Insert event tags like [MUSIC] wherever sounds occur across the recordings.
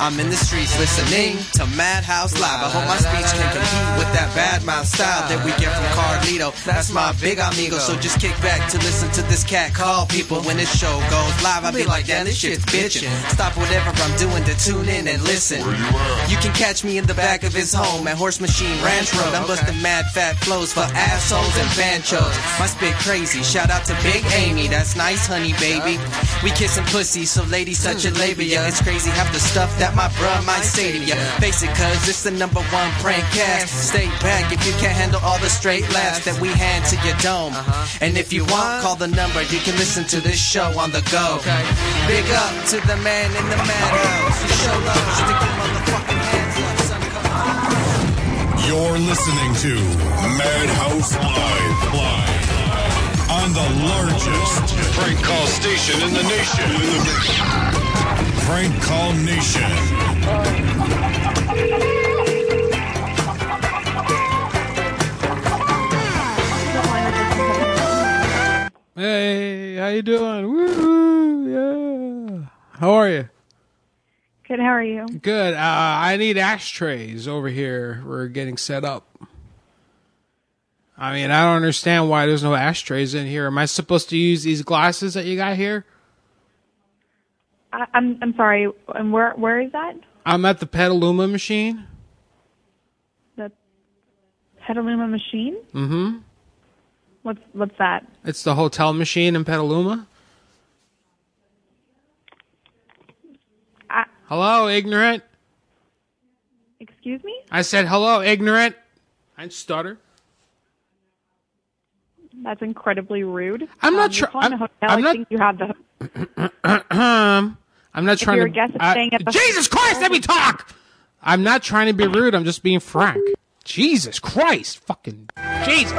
I'm in the streets listening to Madhouse Live. I hope my speech can compete with that bad mouth style that we get from Carlito. That's my big amigo. So just kick back to listen to this cat call people. When this show goes live, I'll be like, damn, this shit's bitchin'. Stop whatever I'm doing to tune in and listen. You can catch me in the back of his home at Horse Machine Ranch Road. I'm busting mad fat flows for assholes and banchos. My spit crazy. Shout out to Big Amy. That's nice, honey, baby. We kissin' pussy, so ladies such a labia. It's crazy half the stuff that my bruh might say to ya. Face it, cuz it's the number one prank cast. Stay back if you can't handle all the straight laughs that we hand to your dome. Uh-huh. And if you want, call the number. You can listen to this show on the go. Big up to the man in the madhouse. You show love, stick your motherfucking hands up, son. Come on. You're listening to Madhouse Live. Live. On the largest prank call station in the nation. Prank Call Nation. Hey, how you doing? Woo, yeah. How are you? Good. How are you? Good. Uh, I need ashtrays over here. We're getting set up. I mean, I don't understand why there's no ashtrays in here. Am I supposed to use these glasses that you got here? I, I'm I'm sorry. And where where is that? I'm at the Petaluma machine. The Petaluma machine. Mm-hmm. What's what's that? It's the hotel machine in Petaluma. I, Hello, ignorant. excuse me. I said hello, ignorant. I stutter. That's incredibly rude. I'm not um, you're try- I'm-. I'm I not- think you have the. [CLEARS THROAT] I'm not trying you're to. guest I- staying at the Jesus Christ, let me talk. I'm not trying to be rude. I'm just being frank. Jesus Christ, fucking Jesus.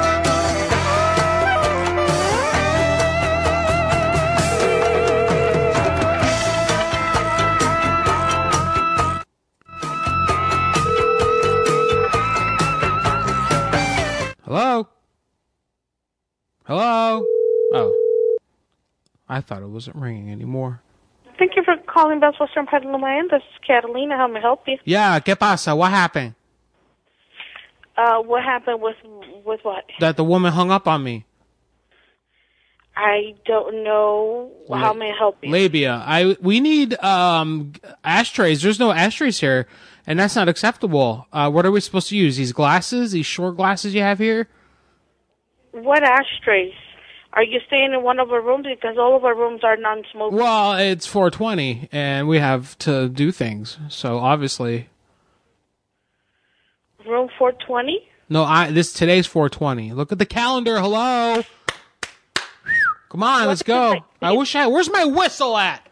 Hello. Hello. Oh, I thought it wasn't ringing anymore. Thank you for calling Best Western Petaluma Inn. This is Catalina. How may I help you? Yeah, ¿qué pasa? What happened? Uh, what happened with with what? That the woman hung up on me. I don't know. How may I help you? Labia. I we need um ashtrays. There's no ashtrays here, and that's not acceptable. Uh, what are we supposed to use? These glasses, these short glasses you have here? What ashtrays? Are you staying in one of our rooms? Because all of our rooms are non-smoking. Well, it's 420, and we have to do things. So obviously, Room 420? no. I this today's 420. Look at the calendar. Hello. Come on, let's go. I wish I. Where's my whistle at?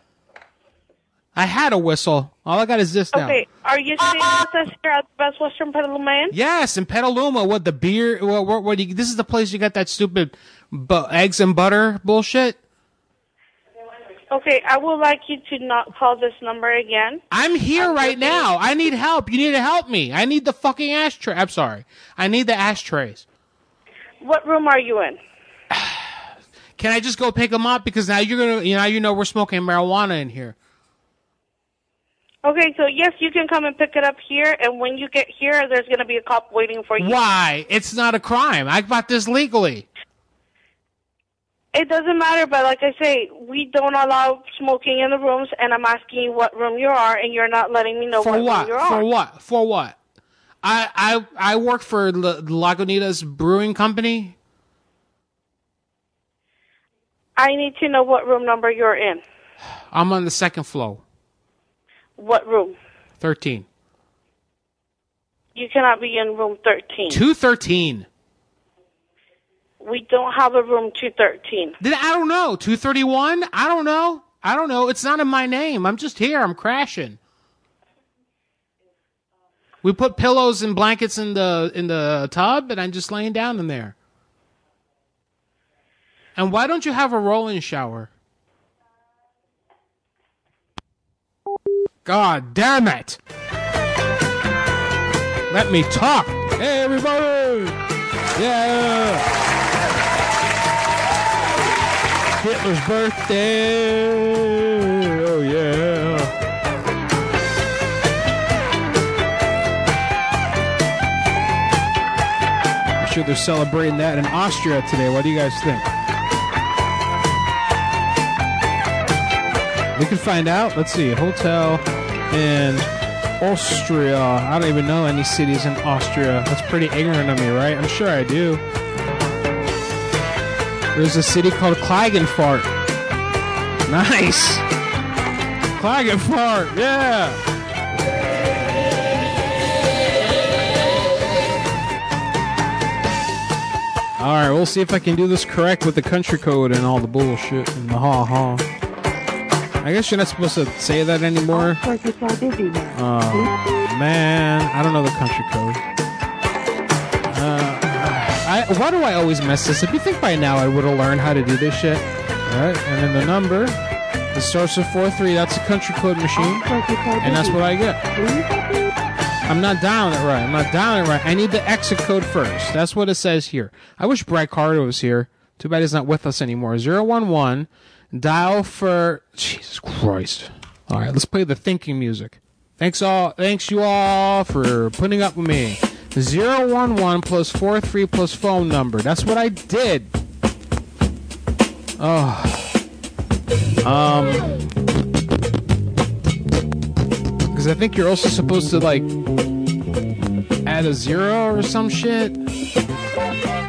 I had a whistle. All I got is this now. Okay. Are you staying uh-uh. with us here at the Best Western Petaluma Inn? Yes, in Petaluma, what the beer? What? What? what you, this is the place you got that stupid bu- eggs and butter bullshit. Okay. I would like you to not call this number again. I'm here right now. I need help. You need to help me. I need the fucking ashtray. I'm sorry. I need the ashtrays. What room are you in? [SIGHS] Can I just go pick them up? Because now you're gonna, you know, you know, we're smoking marijuana in here. Okay, so yes, you can come and pick it up here, and when you get here, there's going to be a cop waiting for you. Why? It's not a crime. I bought this legally. It doesn't matter, but like I say, we don't allow smoking in the rooms, and I'm asking you what room you are, and you're not letting me know For what, what? room you're on. For what? For what? I I I work for L- Lagunitas Brewing Company. I need to know what room number you're in. I'm on the second floor, What room? thirteen. You cannot be in room 13. Two thirteen. We don't have a room 213. Then I don't know. Two thirty one. I don't know. I don't know. It's not in my name. I'm just here. I'm crashing. We put pillows and blankets in the in the tub, and I'm just laying down in there. And why don't you have a roll-in shower? God damn it! Let me talk! Hey, everybody! Yeah! Hitler's birthday! Oh, yeah! they're celebrating that in Austria today. What do you guys think? We can find out. Let's see. Hotel in Austria. I don't even know any cities in Austria. That's pretty ignorant of me, right? I'm sure I do. There's a city called Klagenfurt. Nice. Klagenfurt, yeah. All right, we'll see if I can do this correct with the country code and all the bullshit and the ha ha. I guess you're not supposed to say that anymore. Oh man, I don't know the country code. Uh, I, why do I always mess this up? You think by now I would have learned how to do this shit? All right, and then the number, it starts with four three. That's a country code machine, and that's what I get. I'm not dialing it right. I'm not dialing it right. I need the exit code first. That's what it says here. I wish Brad Carter was here. Too bad he's not with us anymore. 011, dial for Jesus Christ. All right, let's play the thinking music. Thanks all. Thanks you all for putting up with me. 011 plus 43 plus phone number. That's what I did. Oh. Um. Because I think you're also supposed to, like, add a zero or some shit.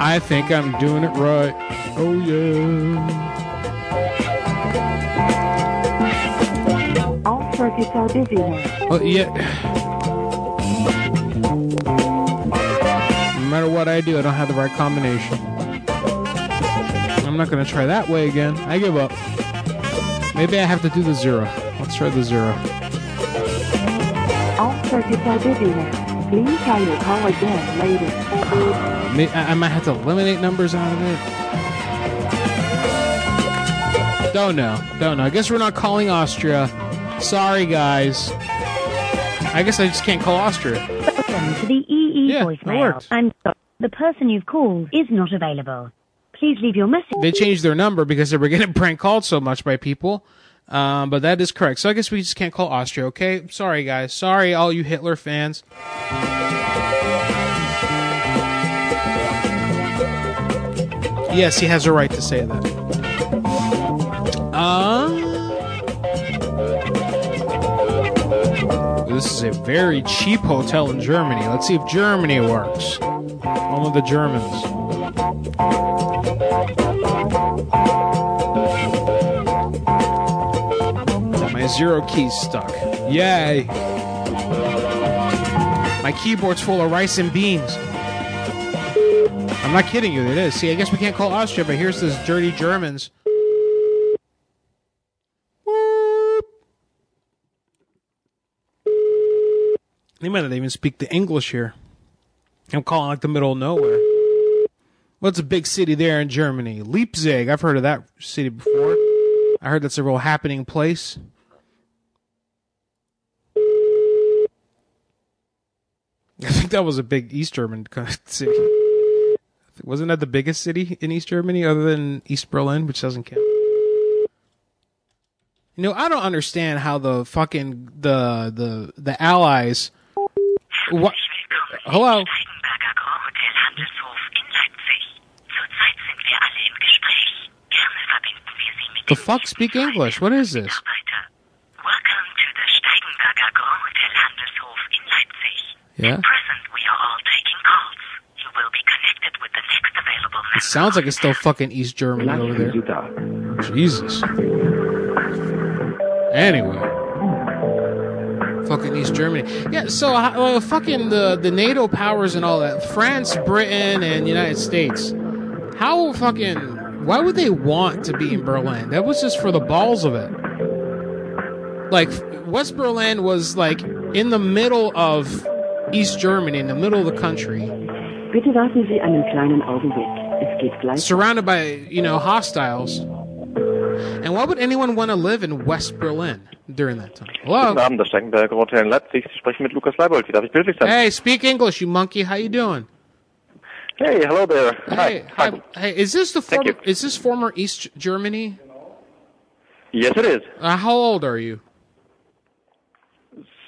I think I'm doing it right. Oh, yeah. Circuits are busy now. Oh, well, yeah. No matter what I do, I don't have the right combination. I'm not gonna try that way again. I give up. Maybe I have to do the zero. Let's try the zero. All circuits are busy now. Please try your call again later. I might have to eliminate numbers out of it. Don't know. Don't know. I guess we're not calling Austria. Sorry, guys. I guess I just can't call Austria. Welcome to the EE Yeah, voicemail. I'm sorry. The person you've called is not available. Please leave your message. They changed their number because they were getting [LAUGHS] prank called so much by people. Um, but that is correct. So I guess we just can't call Austria, okay? Sorry, guys. Sorry, all you Hitler fans. Yes, he has a right to say that. Uh, this is a very cheap hotel in Germany. Let's see if Germany works. Of the Germans. My zero key's stuck. Yay. My keyboard's full of rice and beans. I'm not kidding you, it is. See, I guess we can't call Austria, but here's this dirty Germans. They might not even speak the English here. I'm calling like the middle of nowhere. What's a big city there in Germany? Leipzig. I've heard of that city before. I heard that's a real happening place. [LAUGHS] I think that was a big East German [LAUGHS] city. Wasn't that the biggest city in East Germany other than East Berlin, which doesn't count? You know, I don't understand how the fucking the the the Allies. What? Hello. The fuck speak English? What is this? Yeah. At present, we are all taking calls. You will be connected with the next available It sounds like it's still fucking East Germany over there. Jesus. Anyway. Fucking East Germany. Yeah, so uh, fucking the, the NATO powers and all that. France, Britain, and United States. How fucking. Why would they want to be in Berlin? That was just for the balls of it. Like, West Berlin was like in the middle of East Germany, in the middle of the country. Bitte warten Sie einen kleinen Augenblick. Es geht gleich. surrounded by you know hostiles. And why would anyone want to live in West Berlin during that time? Hello. Guten Abend, das Steigenberger Hotel in Leipzig. Sie sprechen mit Lukas Leibold. Wie darf ich behilflich sein? Hey, speak English, you monkey. How you doing? Hey, hello there. Hey, Hi. hi. Hey, is this the former? Is this former East Germany? Yes, it is. Uh, how old are you?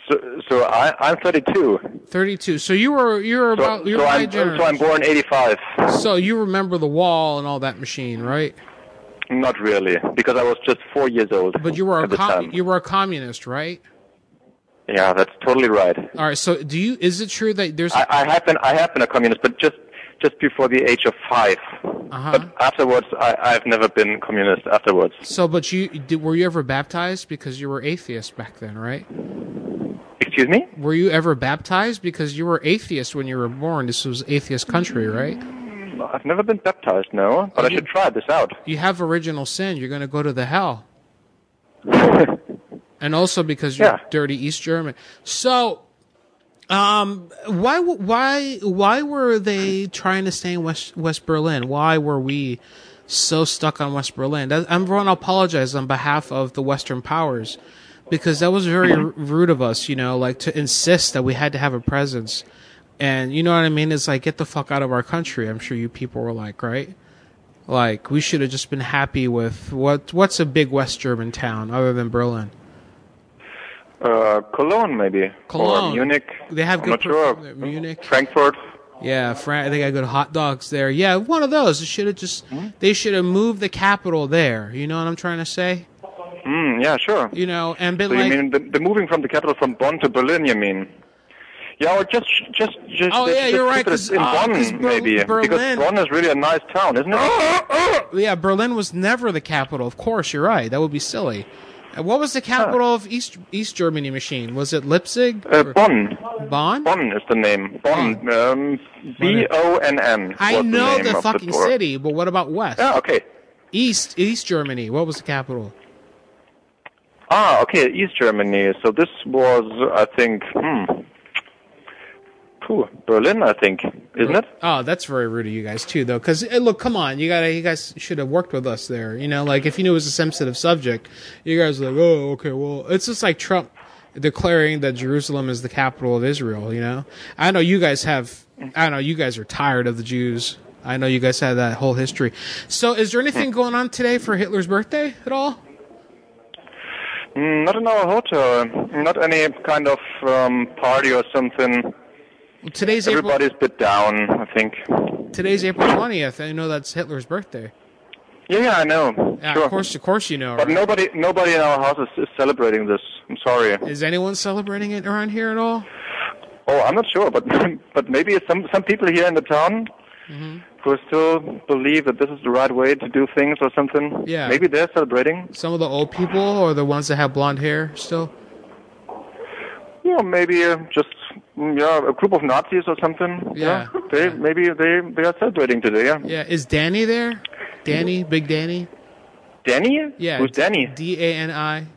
So, so I, I'm 32. 32. So you were you were So, about you so my I'm, so I'm born 85. So you remember the wall and all that machine, right? Not really, because I was just four years old. But you were a com- you were a communist, right? Yeah, that's totally right. All right. So do you? Is it true that there's? I, I have been I have been a communist, but just just before the age of 5 Uh-huh. But afterwards, I, I've never been communist. Afterwards, so, but you did, were you ever baptized because you were atheist back then, right? excuse me. Were you ever baptized because you were atheist when you were born? This was atheist country, right? I've never been baptized, no. But I you- should try this out. You have original sin. You're going to go to the hell. [LAUGHS] and also because you're Yeah. dirty East German. So, um, why why why were they trying to stay in West West Berlin? Why were we so stuck on West Berlin? That, I'm going to apologize on behalf of the Western powers because that was very rude of us. You know, like to insist that we had to have a presence. And you know what I mean? It's like get the fuck out of our country. I'm sure you people were like, right? Like we should have just been happy with what what's a big West German town other than Berlin? Uh, Cologne, maybe. Cologne. Or Munich. They have I'm good not sure. Munich. Frankfurt. Yeah, Fran- they got good hot dogs there. Yeah, one of those. It should have just Hmm? they should have moved the capital there. You know what I'm trying to say? Mm, yeah, sure. You know, and been So like, you mean the, the moving from the capital from Bonn to Berlin? You mean? Yeah, or just just just. Oh, just- yeah, just you're right, 'cause, in uh, Bonn, Ber- maybe Berlin- because Bonn is really a nice town, isn't it? yeah, Berlin was never the capital. Of course, you're right. That would be silly. What was the capital of East East Germany machine? Was it Leipzig? Uh, Bonn. Bonn? Bonn is the name. Bonn. Um, B O N N. I know the, the, fucking store. city, but what about West? Yeah, okay. East East Germany. What was the capital? Ah, okay, East Germany. So this was, I think, hmm, Phew, Berlin, I think, isn't it? Oh, that's very rude of you guys too, though. Because look, come on, you gotta, you guys should have worked with us there. You know, like if you knew it was a sensitive subject, you guys were like, oh, okay, well, it's just like Trump declaring that Jerusalem is the capital of Israel. You know, I know you guys have, I know you guys are tired of the Jews. I know you guys had that whole history. So, is there anything going on today for Hitler's birthday at all? Mm, Not in our hotel. Not any kind of um, party or something. Today's April. Everybody's a bit down, I think. Today's April twentieth. I know that's Hitler's birthday. Yeah, yeah, I know. Yeah, sure. of course, of course, you know. But right? nobody, nobody in our house is, is celebrating this. I'm sorry. Is anyone celebrating it around here at all? Oh, I'm not sure, but [LAUGHS] but maybe some some people here in the town Mm-hmm. who still believe that this is the right way to do things or something. Yeah. Maybe they're celebrating. Some of the old people or the ones that have blonde hair still? Yeah, maybe uh, just yeah, a group of Nazis or something. Yeah. They maybe they they are celebrating today. Yeah. Yeah, is Danny there? Danny, Big Danny? Danny? Yeah. Who's Danny? D A N I.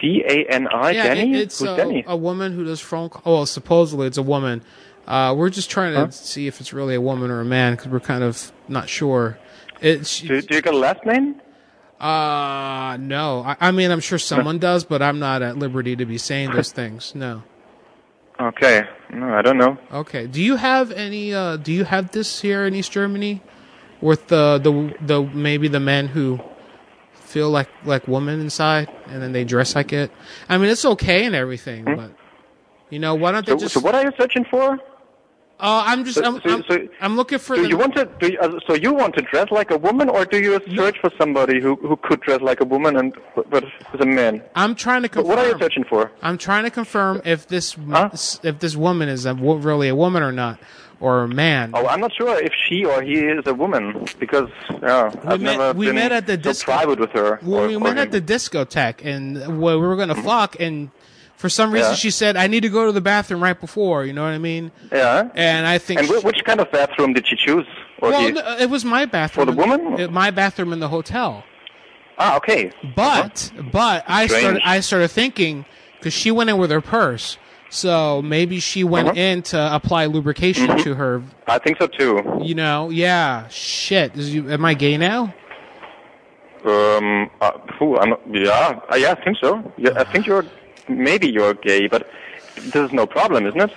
D A N I. Yeah, Danny? it- it's Who's a, Danny? a woman who does phone call. Oh, well, supposedly it's a woman. Uh, we're just trying to Huh? see if it's really a woman or a man because we're kind of not sure. It's do, do you got a last name? uh no. I, I mean, I'm sure someone does, but I'm not at liberty to be saying those things. No. Okay. No, I don't know. Okay. Do you have any? Uh, do you have this here in East Germany, with the the the maybe the men who feel like like women inside and then they dress like it? I mean, it's okay and everything, but you know, why don't they Hmm? So, just? so what are you searching for? Uh, I'm just So- I'm, so- I'm, so- I'm looking for Do the. you want to? Do you, uh, so you want to dress like a woman, or do you search for somebody who who could dress like a woman and but is a man? I'm trying to But confirm. what are you searching for? I'm trying to confirm if this Huh? if this woman is a, really a woman or not, or a man. Oh, I'm not sure if she or he is a woman because yeah, I've met- never we been met at the so disco- private with her. Well, or, we or went him. at the discotheque, and we were going to fuck, and for some reason Yeah. she said, "I need to go to the bathroom right before." You know what I mean? yeah. And I think. And wh- which kind of bathroom did she choose? Or well, no, it was my bathroom. For the woman? uh, My bathroom in the hotel. Ah, okay. But but I Strange. started I started thinking because she went in with her purse, so maybe she went Uh-huh. in to apply lubrication Mhm. to her. I think so too. You know? Yeah. Shit. Is you, am I gay now? Um, uh, phew, I'm not, yeah, uh, yeah, I think so. Yeah, I think you're maybe you're gay, but this is no problem, isn't it?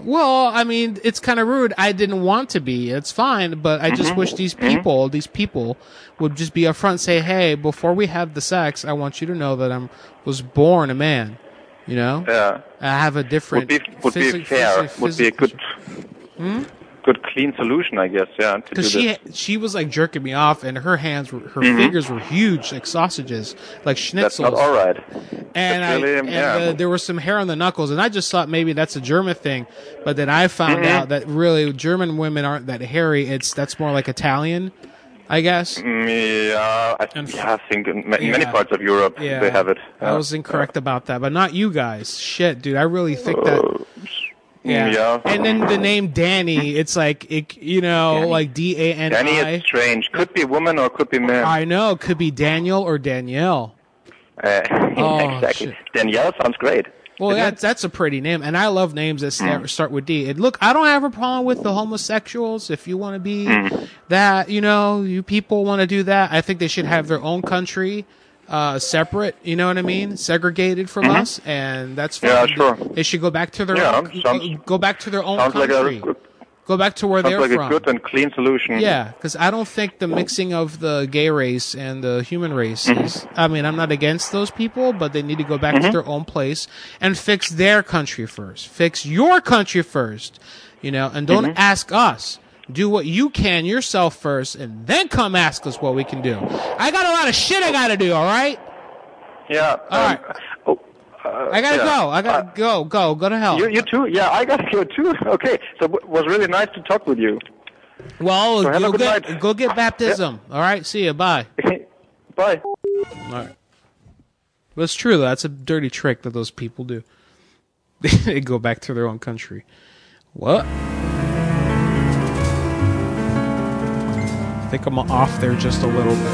Well, I mean, it's kind of rude. I didn't want to be. It's fine, but I just Mhm. wish these Mhm. people, these people, would just be upfront. Say, hey, before we have the sex, I want you to know that I'm was born a man, You know, Yeah. I have a different. Would be would be fair. Would be a good Hmm? Good clean solution, I guess. Yeah. Because she this. she was like jerking me off, and her hands were her Mhm. fingers were huge, like sausages, like schnitzels. That's not all right. And, I, really, and yeah. uh, there was some hair on the knuckles, and I just thought maybe that's a German thing, but then I found Mhm. out that really German women aren't that hairy. It's that's more like Italian, I guess. Mm, Yeah, I, yeah, I think in ma- in many Yeah. parts of Europe Yeah, they have it. I was incorrect about that, but not you guys. Shit, dude, I really think that. Yeah. Mm, yeah. And then the name Danny, it's like it, you know, like D A N Danny is strange. Could be woman or could be man. I know, could be Daniel or Danielle. Uh, [LAUGHS] Oh, exactly. Danielle sounds great. Well, that's that's a pretty name, and I love names that start, start with D. And look, I don't have a problem with the homosexuals. If you want to be that, you know, you people want to do that. I think they should have their own country, uh, separate. You know what I mean? Segregated from Mhm. us, and that's fine. Yeah, sure. They should go back to their Yeah, own, sounds- go back to their own Sounds like country. a go back to where sounds they're like from. a good and clean solution. Yeah, because I don't think the mixing of the gay race and the human race Mhm. is. I mean, I'm not against those people, but they need to go back to Mhm. their own place and fix their country first. Fix your country first, you know, and don't Mhm. ask us. Do what you can yourself first, and then come ask us what we can do. I got a lot of shit I got to do. All right, Yeah. All um, right. Oh, uh, I gotta yeah. go. I gotta go. Go. Go to hell. You, you too? Yeah, I gotta go too. [LAUGHS] Okay, so it was really nice to talk with you. well, So go get night. go get baptism. All right. See you. Bye. [LAUGHS] Bye. All right. It's true though. That's a dirty trick that those people do. [LAUGHS] they go back to their own country. What? Think I'm off there just a little bit.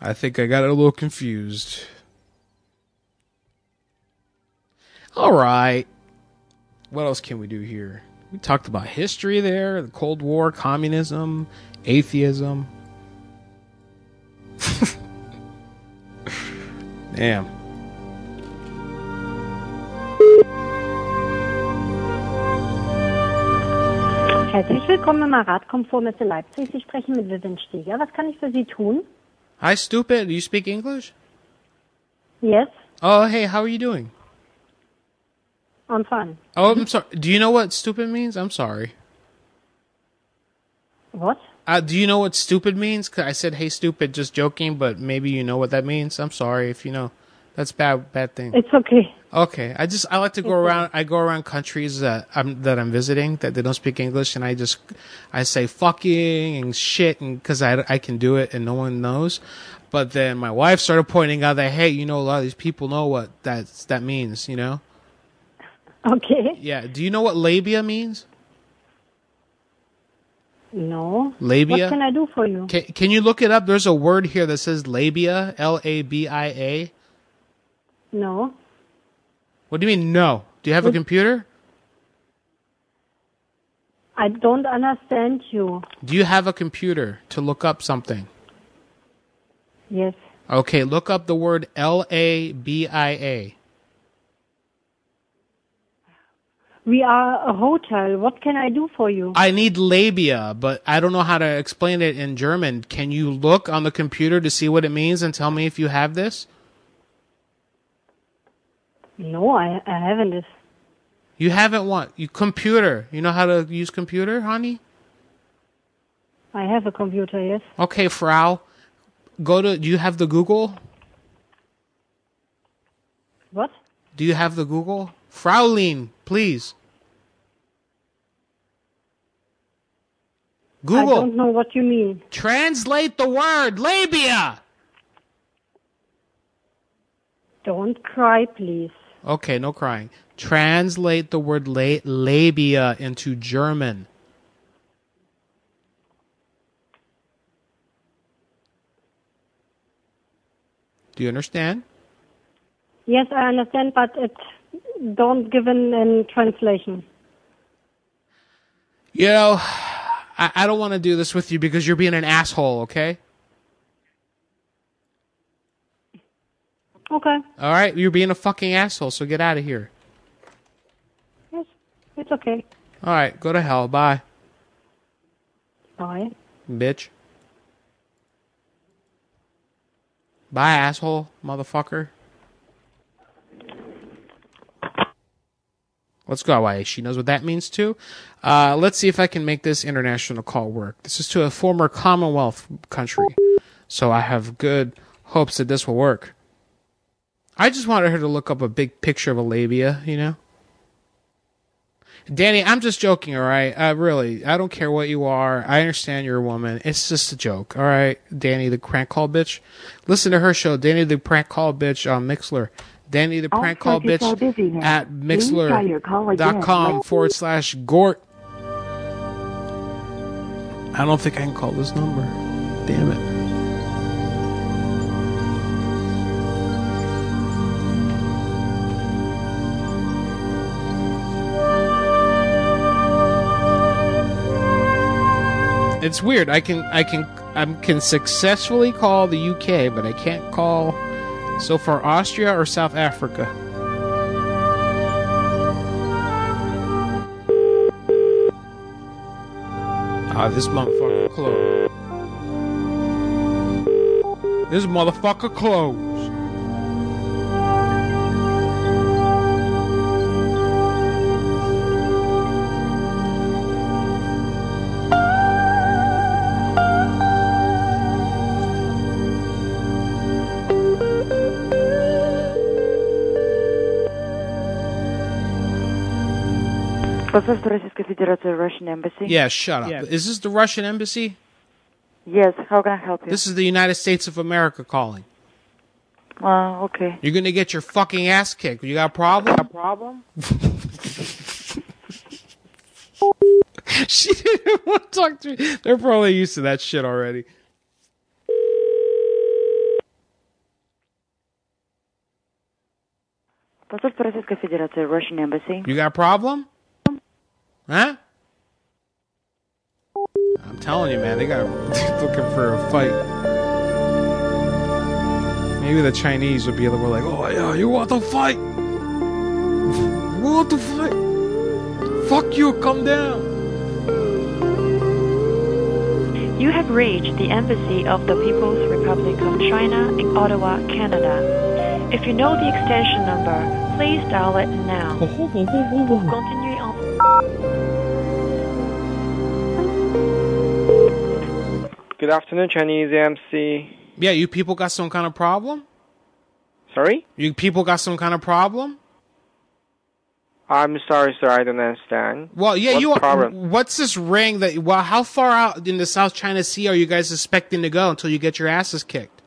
I think I got a little confused. All right. What else can we do here? We talked about history there, the Cold War, communism, atheism. [LAUGHS] Damn. Herzlich willkommen im Radkomfortmesse Leipzig. Sie sprechen mit Vivian Steger. Was kann ich für Sie tun? Hi, stupid. Do you speak English? Yes, Oh, hey, how are you doing? I'm fine. Oh, I'm sorry. Do you know what stupid means? I'm sorry. What? Uh, do you know what stupid means? 'Cause I said, hey, stupid, just joking, but maybe you know what that means. I'm sorry if you know. That's bad, bad thing. It's okay. Okay, I just I like to go around. I go around countries that I'm that I'm visiting that they don't speak English, and I just I say fucking and shit, and because I I can do it and no one knows. But then my wife started pointing out that hey, you know, a lot of these people know what that that means. You know? Okay. Yeah. Do you know what labia means? No. Labia? What can I do for you? Can Can you look it up? There's a word here that says labia, L A B I A. No. What do you mean? No. Do you have a mm. computer? I don't understand you. Do you have a computer to look up something? Yes. Okay, look up the word L A B I A. We are a hotel. What can I do for you? I need labia, but I don't know how to explain it in German. Can you look on the computer to see what it means and tell me if you have this? No, I, I haven't. You haven't what? You computer. You know how to use computer, honey? I have a computer, yes. Okay, Frau. Go to do you have the Google? What? Do you have the Google? Fraulein, please. Google. I don't know what you mean. Translate the word labia. Don't cry, please. Okay, no crying. Translate the word la- labia into German. Do you understand? Yes, I understand, but it don't give in, in translation. You know, I, I don't want to do this with you because you're being an asshole, okay? Okay. All right? You're being a fucking asshole, so get out of here. Yes, it's okay. All right, go to hell. Bye, Bye. bitch. Bye, asshole, motherfucker. Let's go, YA. She knows what that means too. Uh, let's see if I can make this international call work. This is to a former Commonwealth country, so I have good hopes that this will work. I just wanted her to look up a big picture of a labia, you know. Danny, I'm just joking, all right? Uh, really, I don't care what you are. I understand you're a woman. It's just a joke, all right? Danny, the prank call bitch. Listen to her show, Danny, the prank call bitch on Mixlr. Danny, the All prank call bitch at Please try your call again mixlr.com later. forward slash Gort. I don't think I can call this number. Damn it. It's weird. I can I can I can successfully call the UK, but I can't call so far Austria or South Africa. Ah, this motherfucker closed. This motherfucker closed. Посольство Российской Федерации, Russian Embassy. Yeah, shut up. Is this the Russian embassy? Yes, how can I help you? This is the United States of America calling. Uh, okay. You're gonna get your fucking ass kicked. You got a problem? A problem? [LAUGHS] she didn't want to talk to me. They're probably used to that shit already. Посольство Российской Федерации, Russian Embassy. You got a problem? Huh? I'm telling you, man, they got [LAUGHS] looking for a fight. Maybe the Chinese would be able to like, oh yeah, you want to fight? [LAUGHS] You want to fight? Fuck you, come down. You have reached the Embassy of the People's Republic of China in Ottawa, Canada. If you know the extension number, please dial it now. En Good afternoon, Chinese MC. Yeah, you people got some kind of problem? Sorry? You people got some kind of problem? I'm sorry, sir. I don't understand. Well, yeah, What's you. the problem? What's this ring that? Well, how far out in the South China Sea are you guys expecting to go until you get your asses kicked?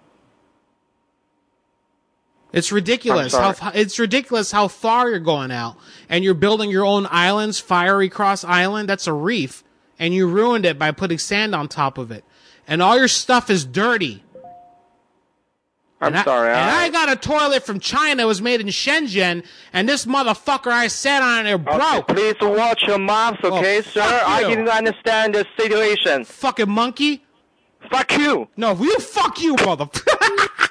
It's ridiculous. How it's ridiculous how far you're going out, and you're building your own islands. Fiery Cross Island, that's a reef, and you ruined it by putting sand on top of it, and all your stuff is dirty. I'm and I, sorry. and I, I got a toilet from China. It was made in Shenzhen, and this motherfucker I sat on it broke. Please watch your mouth, oh, okay, sir? Oh, fuck I didn't understand the situation. Fucking monkey. Fuck you. No, you fuck you, motherfucker. [LAUGHS]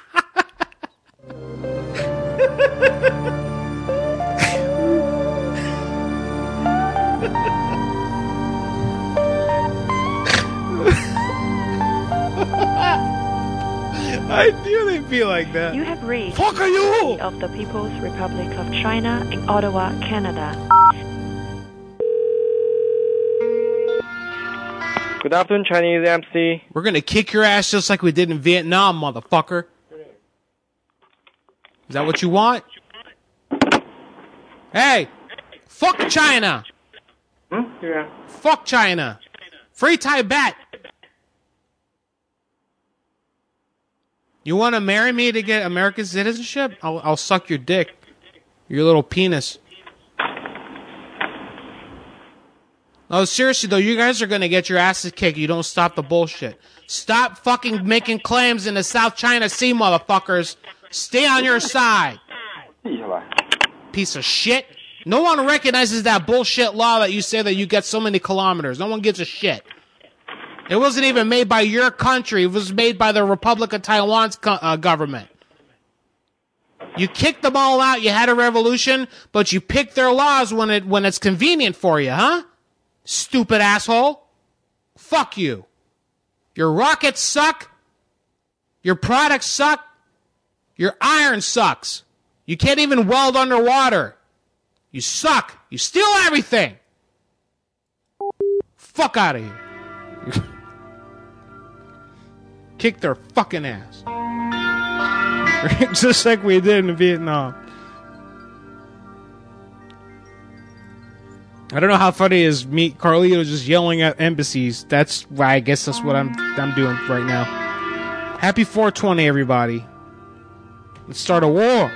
I knew they'd be like that. You have reached Fuck are you? Of the People's Republic of China in Ottawa, Canada. Good afternoon, Chinese MC. We're gonna kick your ass just like we did in Vietnam, motherfucker. Is that what you want? Hey, fuck China. Hmm? Yeah. Fuck China. Free Tibet. You want to marry me to get American citizenship? I'll, I'll suck your dick. Your little penis. No, seriously though, you guys are gonna get your asses kicked. You don't stop the bullshit. Stop fucking making claims in the South China Sea, motherfuckers. Stay on your side. Piece of shit. No one recognizes that bullshit law that you say that you get so many kilometers. No one gives a shit. It wasn't even made by your country. It was made by the Republic of Taiwan's co- uh, government. You kicked them all out. You had a revolution, but you pick their laws when it when it's convenient for you, huh? Stupid asshole. Fuck you. Your rockets suck. Your products suck. Your iron sucks. You can't even weld underwater. You suck. You steal everything. Fuck out of here. [LAUGHS] Kick their fucking ass. [LAUGHS] Just like we did in Vietnam. I don't know how funny is me Carlito just yelling at embassies. That's why I guess that's what I'm I'm doing right now. Happy 420 everybody. Let's start a war.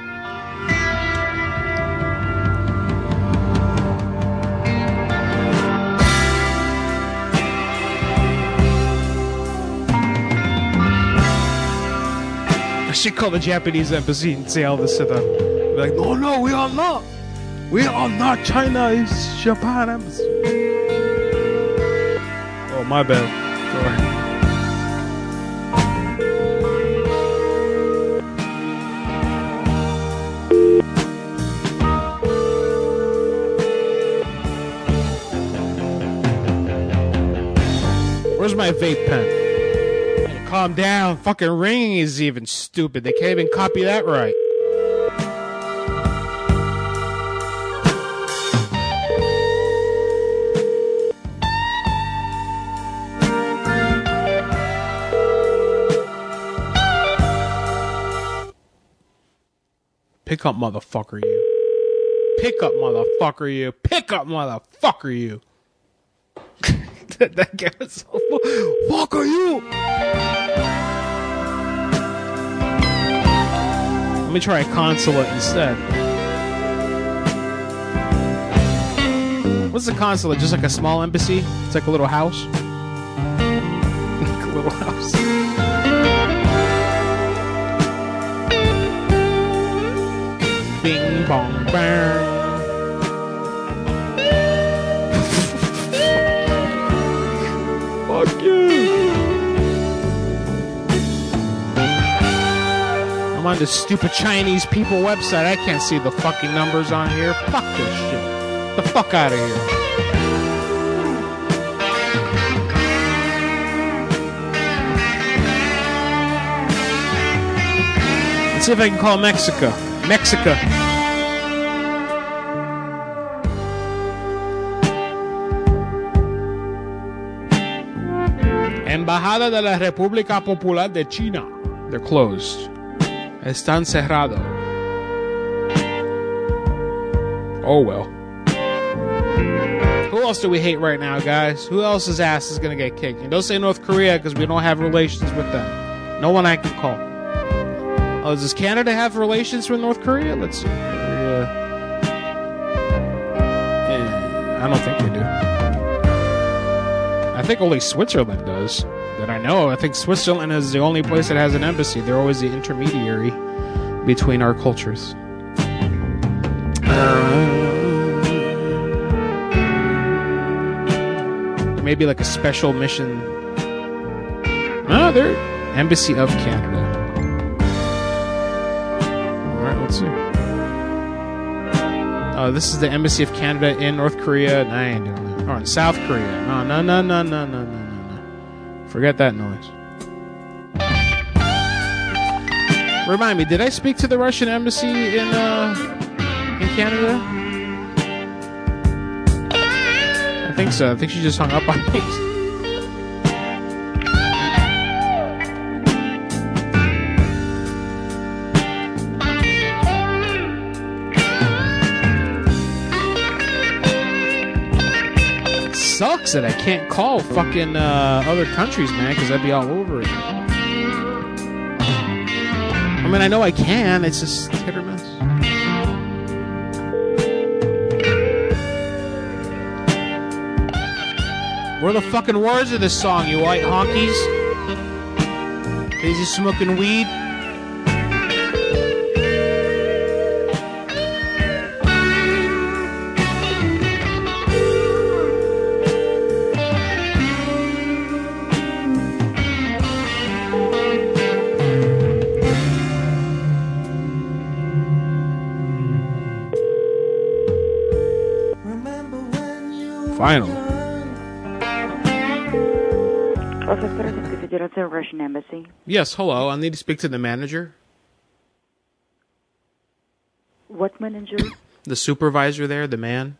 I should call the Japanese embassy and say all this to them. Like, no, no, we are not. We are not China. It's Japan embassy. Oh, my bad. Sorry. My vape pen? Calm down. Fucking ringing is even stupid. They can't even copy that right. Pick up, motherfucker, you. Pick up, motherfucker, you. Pick up, motherfucker, you. [LAUGHS] [LAUGHS] that, guy was so fu- Fuck are you? Let me try a consulate instead. What's a consulate? Just like a small embassy? It's like a little house? [LAUGHS] like a little house. Bing bong bang. I'm on this stupid Chinese people website. I can't see the fucking numbers on here. Fuck this shit. The fuck out of here. Let's see if I can call Mexico. Mexico. Embajada de la República Popular de China. They're closed. Están cerrado. Oh well. Who else do we hate right now, guys? Who else's ass is gonna get kicked? And don't say North Korea because we don't have relations with them. No one I can call. Oh, does Canada have relations with North Korea? Let's see. Korea. Eh, I don't think they do. I think only Switzerland does that I know. I think Switzerland is the only place that has an embassy. They're always the intermediary between our cultures. Um, maybe like a special mission. No, they're Embassy of Canada. All right, let's see. Oh, this is the Embassy of Canada in North Korea. I ain't doing that. All right, South Korea. No, no, no, no, no, no. Forget that noise. Remind me, did I speak to the Russian embassy in uh in Canada? I think so. I think she just hung up on me. [LAUGHS] Sucks that I can't call fucking uh, other countries, man, because I'd be all over it. I mean, I know I can. It's just hit or miss. Where are the fucking words of this song, you white honkies? Is he smoking weed? Federación Russian Embassy. Yes, hello. I need to speak to the manager. What manager? [COUGHS] The supervisor there, the man.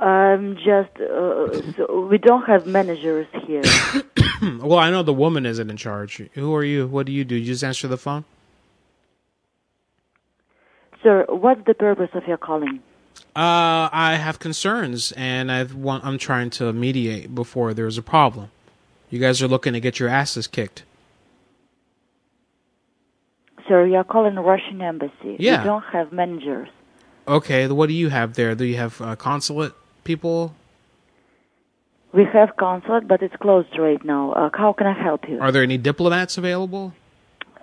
I'm just. Uh, so we don't have managers here. [COUGHS] [COUGHS] well, I know the woman isn't in charge. Who are you? What do you do? You just answer the phone? Sir, what's the purpose of your calling? Uh, I have concerns, and I want. I'm trying to mediate before there's a problem. You guys are looking to get your asses kicked. Sir, you're calling the Russian embassy. Yeah. We don't have managers. Okay, what do you have there? Do you have uh, consulate people? We have consulate, but it's closed right now. Uh, how can I help you? Are there any diplomats available?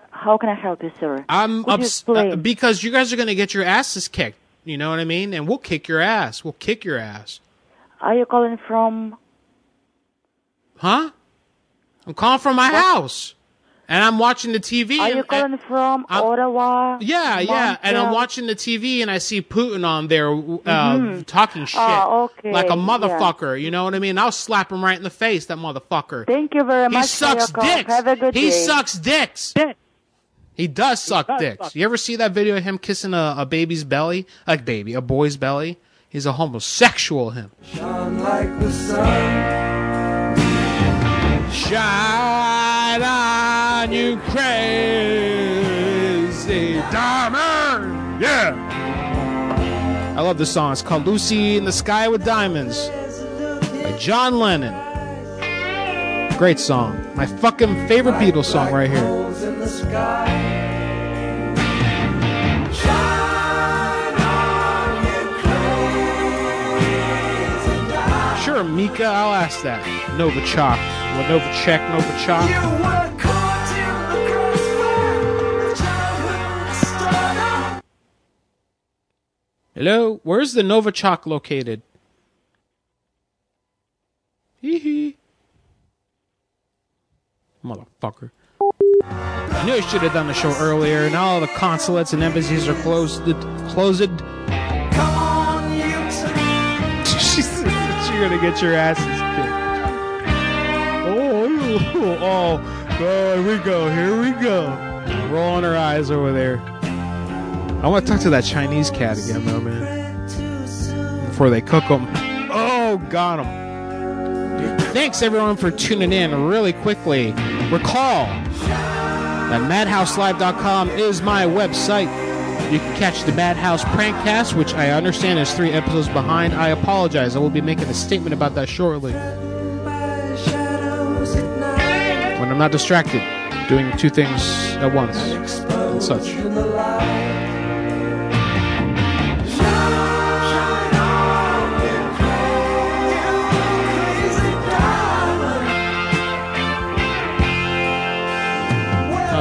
How can I help you, sir? I'm you uh, because you guys are going to get your asses kicked. You know what I mean? And we'll kick your ass. We'll kick your ass. Are you calling from? Huh? I'm calling from my house. And I'm watching the TV. Are and- you calling from Ottawa? Yeah, yeah, and I'm watching the TV and I see Putin on there uh, Mhm. talking shit Oh, okay, like a yeah. motherfucker. You know what I mean? I'll slap him right in the face. That motherfucker. Thank you very He much sucks your call. dicks. Have a good he day. sucks dicks. He does suck does dicks. suck. You ever see that video of him kissing a, a baby's belly? Like baby, a boy's belly. He's a homosexual. Him. Shine like the sun. Shine on you crazy diamond. Yeah. I love this song. It's called Lucy in the Sky with Diamonds by John Lennon. Great song. My fucking favorite Beatles song right here. In the sky. Shine on, you crazy diamond. Sure, Mika, I'll ask that. Novichok. What Novacek, Novichok? You were caught in the crossfire of childhood stardom. Hello? Where's the Novichok located? Hee hee. Motherfucker. I knew I should have done the show earlier. Now all the consulates and embassies are closed. Closed. Come on, you [LAUGHS] You're gonna get your asses kicked. Oh, [LAUGHS] oh, oh, oh, here we go, here we go. Rolling her eyes over there. I want to talk to that Chinese cat again, though, man. Before they cook them. Oh, got him. Thanks, everyone, for tuning in really quickly. Recall that madhouselive.com is my website. You can catch the Madhouse Prankcast, which I understand is three episodes behind. I apologize. I will be making a statement about that shortly. When I'm not distracted, doing two things at once and such.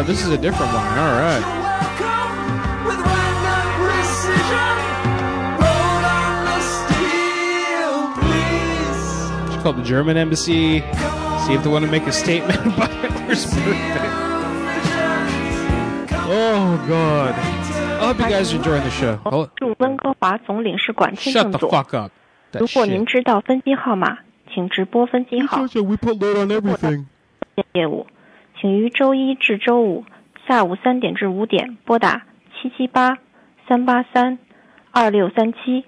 this is a different one. All right. with random precision. Roll on the steel, please. It's called the German Embassy. See if they want to make a statement [LAUGHS] about Hitler's birthday. Oh, God. I hope you guys are enjoying the show. Hold- 驻温哥华总领事馆签 Shut 证 the 所。 fuck up. That 如果您 shit. 知道分机号码，请直拨分机号。 We put load on everything. 业[LAUGHS] 务， 请于周一至周五下午三点至五点拨打七七八三八三二六三七。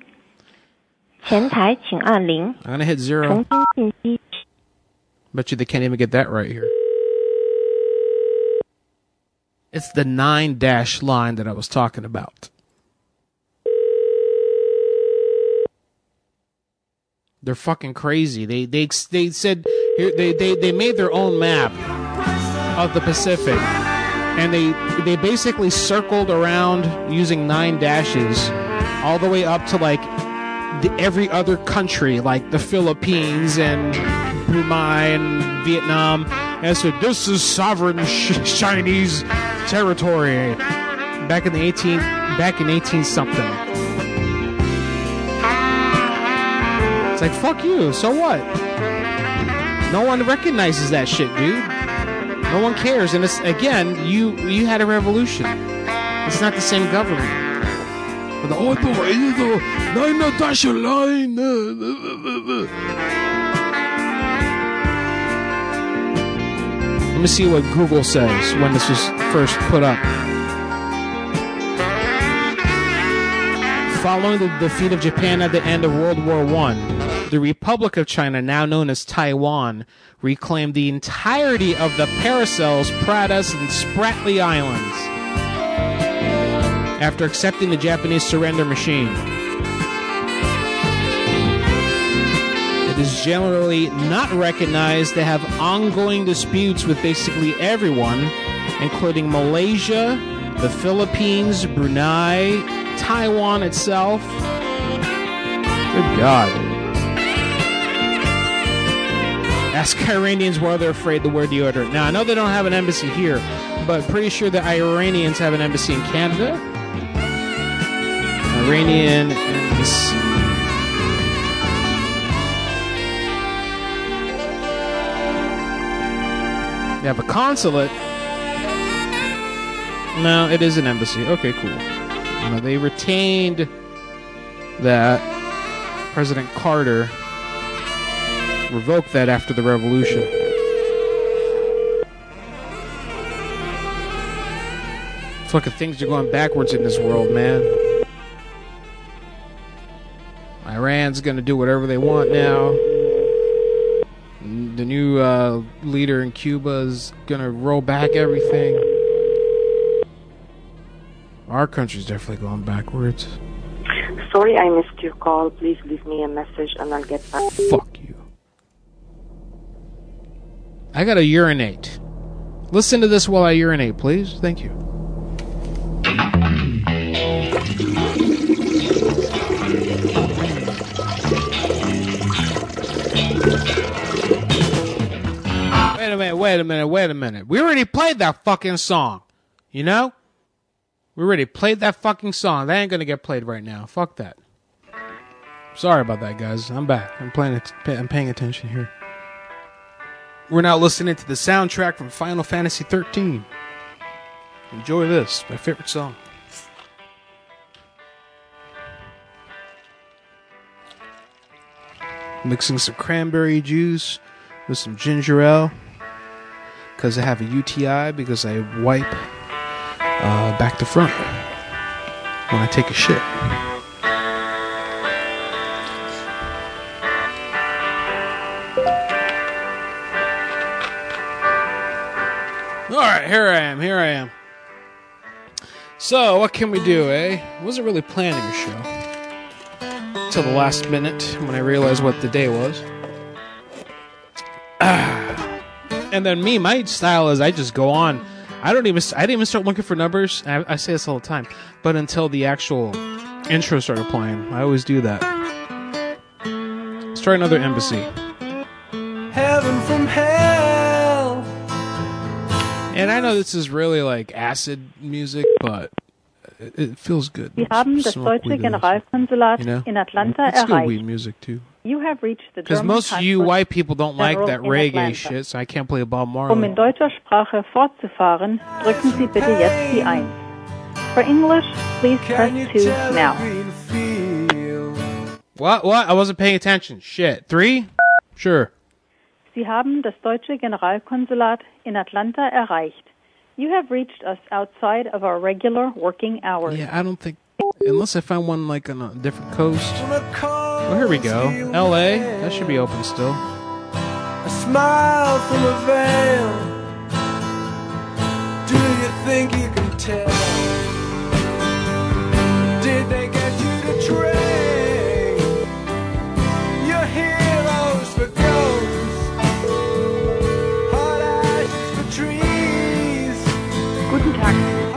前台请按零。 I'm gonna hit zero. 重新信息。 Bet you they can't even get that right here. It's the nine dash line that I was talking about. They're fucking crazy. They they they said here they, they they made their own map of the Pacific, and they they basically circled around using nine dashes, all the way up to like the, every other country, like the Philippines and Brunei and Vietnam, and said this is sovereign sh- Chinese territory. Back in the 18, back in 18 something. It's like fuck you. So what? No one recognizes that shit, dude. No one cares, and it's again, you you had a revolution. It's not the same government. Let me see what Google says when this was first put up. Following the defeat of Japan at the end of World War I, the Republic of China, now known as Taiwan, reclaimed the entirety of the Paracels, Pratas, and Spratly Islands after accepting the Japanese surrender machine. It is generally not recognized to have ongoing disputes with basically everyone, including Malaysia, the Philippines, Brunei, Taiwan itself. Good God. Ask Iranians why they're afraid to wear deodorant. Now, I know they don't have an embassy here, but pretty sure the Iranians have an embassy in Canada. Iranian embassy. They have a consulate. No, it is an embassy. Okay, cool. No, they retained that. President Carter revoked that after the revolution. Fucking things are going backwards in this world, man. Iran's gonna do whatever they want now. The new uh, leader in Cuba is gonna roll back everything. Our country's definitely going backwards. Sorry I missed your call. Please leave me a message and I'll get back. Fuck you. I gotta urinate. Listen to this while I urinate, please. Thank you. Wait a minute, wait a minute, wait a minute. We already played that fucking song. You know? We already played that fucking song. That ain't gonna get played right now. Fuck that. Sorry about that, guys. I'm back. I'm playing. it- I'm paying attention here. We're now listening to the soundtrack from Final Fantasy 13. Enjoy this, my favorite song. Mixing some cranberry juice with some ginger ale because I have a UTI because I wipe uh, back to front when I take a shit. All right, here I am. Here I am. So, what can we do, eh? Wasn't really planning a show till the last minute when I realized what the day was. Ah. [CLEARS THROAT] And then me, my style is I just go on. I don't even. I didn't even start looking for numbers. I, I say this all the time, but until the actual intro started playing, I always do that. Let's try another embassy. Heaven from hell. And I know this is really like acid music, but it, feels good. Sie haben das deutsche Generalkonsulat you know? in Atlanta It's good erreicht. weed music too. You have reached the Because German most of you white people don't like that reggae shit, so I can't play Bob Um Marley. in deutscher Sprache fortzufahren, drücken Sie bitte jetzt die 1. For English, please press 2 now. What? What? I wasn't paying attention. Shit. Three? Sure. Sie haben das deutsche Generalkonsulat in Atlanta erreicht. You have reached us outside of our regular working hours. Yeah, I don't think unless I find one like on a different coast. Oh, here we go. L.A. That should be open still. A smile from a veil. Do you think you can tell?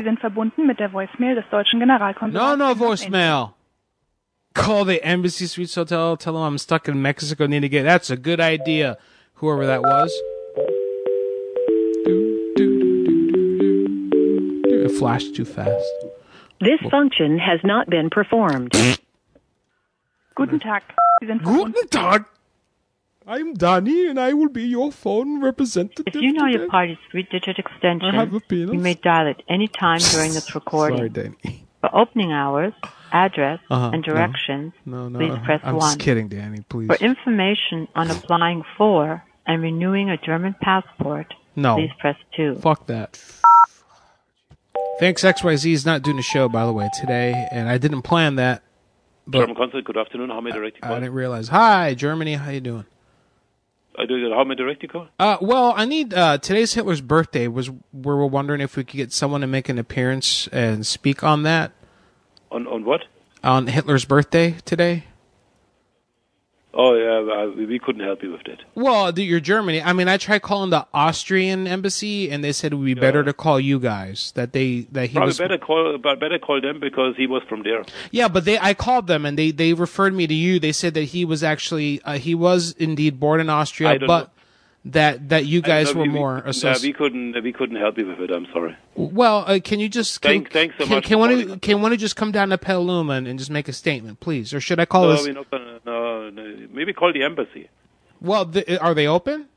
Sind verbunden mit der Voicemail des deutschen Generalkonsulats. No, no voicemail. Call the Embassy Suites Hotel. Tell them I'm stuck in Mexico. Need to get. That's a good idea. Whoever that was. It flashed too fast. This function has not been performed. Guten Tag, Sie sind Guten Tag. I'm Danny, and I will be your phone representative. If you know your party's three-digit extension, I have a penis. you may dial it any time during this [LAUGHS] recording. Sorry, Danny. For opening hours, address, Uh-huh, and directions, No, no. please press I'm 1. just kidding, Danny. Please. For information on applying for and renewing a German passport, No. please press 2. Fuck that. Thanks XYZ is not doing a show by the way today, and I didn't plan that. But- German consulate. Good afternoon. How may I direct you I call? didn't realize. Hi, Germany. How you doing? I do. How may I call? Uh, well, I need uh, today's Hitler's birthday. Was we were wondering if we could get someone to make an appearance and speak on that On on what? on Hitler's birthday today. Oh yeah, uh, we, we couldn't help you with that. Well, the, you're Germany. I mean, I tried calling the Austrian embassy, and they said it would be better to call you guys. That they that he Probably was. better call, but better call them because he was from there. Yeah, but they I called them and they they referred me to you. They said that he was actually uh, he was indeed born in Austria, but that that you guys were we- we more uh, associated. we couldn't. We couldn't help you with it. I'm sorry. Well, uh, can you just can, Thank- thanks so can, much Can one of, can one of just come down to Petaluma and, and just make a statement, please, or should I call no, this? We're not gonna. No, no, maybe call the embassy. Well, the, are they open?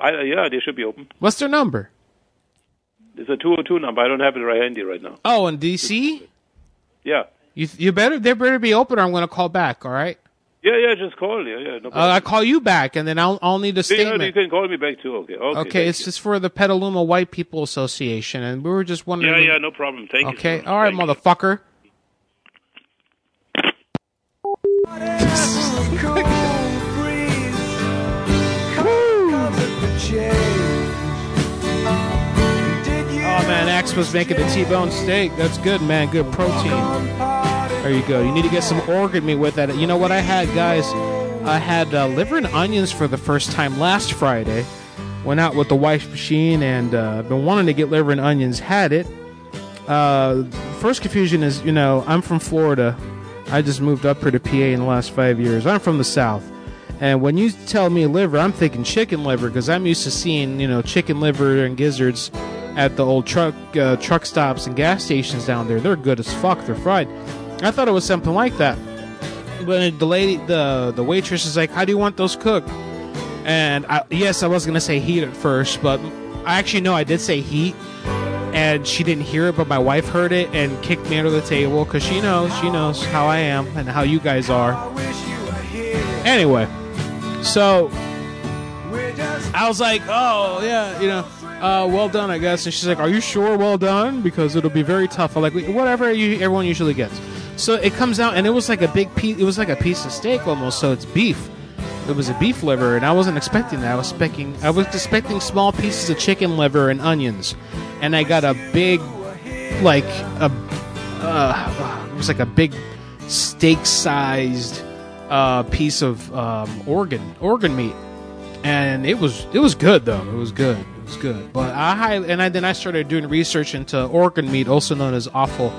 I, uh, yeah, they should be open. What's their number? It's a 202 number. I don't have it right handy right now. Oh, in DC. Yeah. You you better they better be open, or I'm going to call back. All right. Yeah, yeah, just call. Yeah, yeah, no Uh. I call you back, and then I'll I'll need a Yeah, statement. you can call me back too. Okay. Okay. Okay, it's you. just for the Petaluma White People Association, and we were just wondering. Yeah, yeah, no problem. Thank you. Okay, all right, motherfucker. Oh man, Axe was making the T-bone steak. That's good, man. Good protein. There you go. You need to get some organ meat with that. You know what I had, guys? I had uh, liver and onions for the first time last Friday. Went out with the wife machine and uh, been wanting to get liver and onions. Had it. Uh, first confusion is, you know, I'm from Florida. I just moved up here to PA in the last five years. I'm from the South. And when you tell me liver, I'm thinking chicken liver because I'm used to seeing, you know, chicken liver and gizzards at the old truck uh, truck stops and gas stations down there. They're good as fuck. They're fried. I thought it was something like that. But the lady, the the waitress is like, "How do you want those cooked?" And I, yes, I was gonna say heat at first, but I actually know I did say heat, and she didn't hear it, but my wife heard it and kicked me under the table because she knows, she knows how I am and how you guys are. Anyway, so I was like, "Oh yeah, you know." Uh, well done, I guess. And she's like, "Are you sure? Well done, because it'll be very tough." I'm like, "Whatever you, everyone usually gets." So it comes out, and it was like a big piece. It was like a piece of steak almost. So it's beef. It was a beef liver, and I wasn't expecting that. I was expecting, I was expecting small pieces of chicken liver and onions, and I got a big, like a, uh, it was like a big steak-sized uh, piece of um, organ organ meat, and it was it was good though. It was good. It was good. But I and I, then I started doing research into organ meat, also known as offal,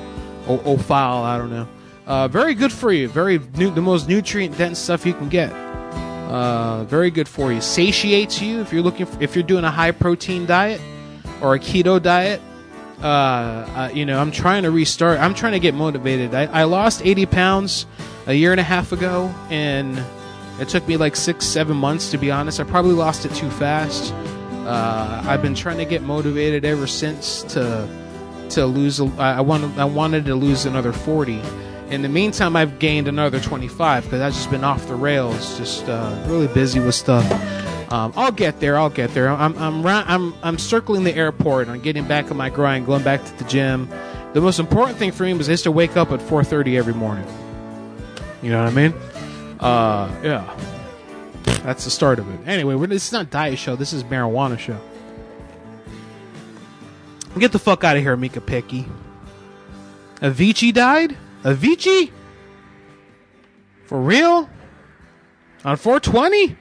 or offal. I don't know. Uh, very good for you. Very nu- the most nutrient dense stuff you can get. Uh, very good for you. Satiates you if you're looking for, if you're doing a high protein diet or a keto diet. Uh, uh, you know, I'm trying to restart. I'm trying to get motivated. I, I lost 80 pounds a year and a half ago, and it took me like six, seven months to be honest. I probably lost it too fast. Uh, I've been trying to get motivated ever since to to lose. I wanted I wanted to lose another 40. In the meantime, I've gained another 25 because I've just been off the rails, just uh, really busy with stuff. Um, I'll get there. I'll get there. I'm I'm I'm I'm circling the airport. I'm getting back on my grind, going back to the gym. The most important thing for me was just to wake up at 4:30 every morning. You know what I mean? Uh, yeah. That's the start of it. Anyway, this is not diet show. This is marijuana show. Get the fuck out of here, Mika Picky. Avicii died? Avicii? For real? On 420?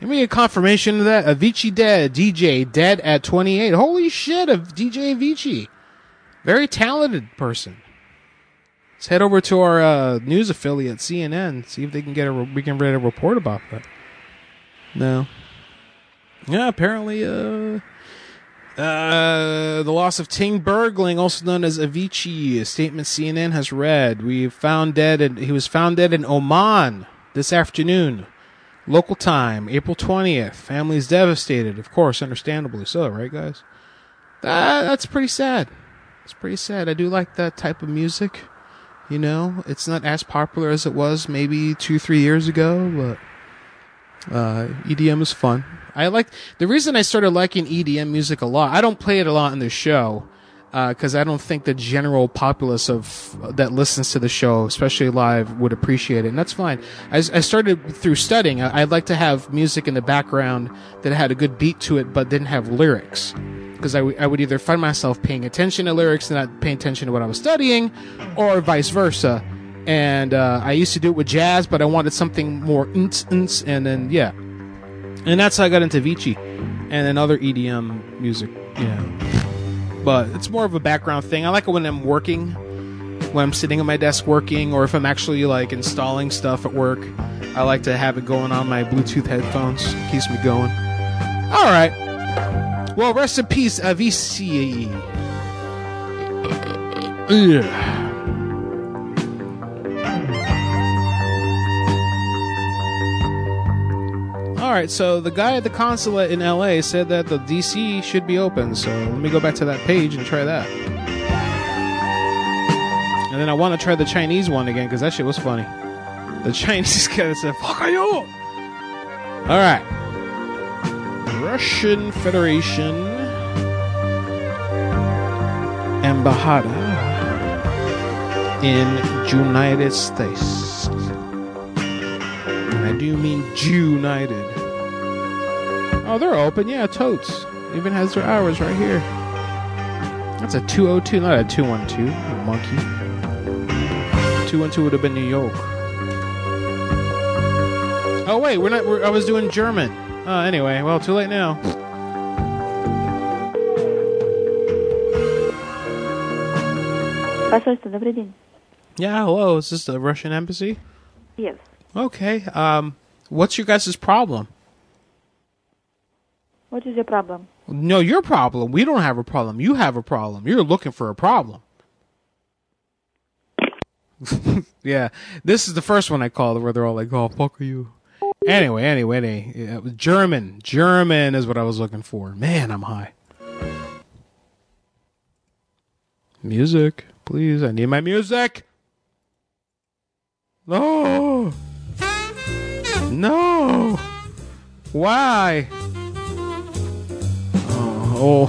Give me a confirmation of that. Avicii dead. DJ dead at 28. Holy shit, of DJ Avicii. Very talented person. Let's head over to our uh, news affiliate, CNN, see if they can get a we can read a report about that. No. Yeah, apparently, uh, uh, the loss of Tim Bergling, also known as Avicii, a statement CNN has read. We found dead, and he was found dead in Oman this afternoon, local time, April twentieth. Family's devastated, of course, understandably so, right, guys? That, that's pretty sad. It's pretty sad. I do like that type of music. You know, it's not as popular as it was maybe two, three years ago, but uh, EDM is fun. I like the reason I started liking EDM music a lot. I don't play it a lot in the show. because I don't think the general populace of that listens to the show, especially live, would appreciate it, and that's fine. I, I started through studying. I, I'd like to have music in the background that had a good beat to it, but didn't have lyrics. Because I, w- I would either find myself paying attention to lyrics and not paying attention to what I was studying, or vice versa. And uh, I used to do it with jazz, but I wanted something more unts, and then yeah, and that's how I got into Vici and then other EDM music. Yeah, but it's more of a background thing. I like it when I'm working, when I'm sitting at my desk working, or if I'm actually like installing stuff at work. I like to have it going on my Bluetooth headphones. Keeps me going. All right. Well, rest in peace, Avicii. Yeah. All right, so the guy at the consulate in LA said that the DC should be open. So let me go back to that page and try that. And then I want to try the Chinese one again because that shit was funny. The [LAUGHS] Chinese guy said, "Fuck are you?" All right, Russian Federation Embajada in United States. And I do mean United. Oh, they're open. Yeah, totes. Even has their hours right here. That's a 202, not a 212. monkey. 212 would have been New York. Oh wait, we're not. We're, I was doing German. Uh, anyway, well, too late now. Yeah, hello. Is this the Russian embassy? Yes. Okay. Um, what's your guys' problem? What is your problem? No, your problem. We don't have a problem. You have a problem. You're looking for a problem. [LAUGHS] yeah, this is the first one I called where they're all like, "Oh, fuck are you." Anyway, anyway, anyway, it was German. German is what I was looking for. Man, I'm high. Music, please. I need my music. No. No. Why? Oh.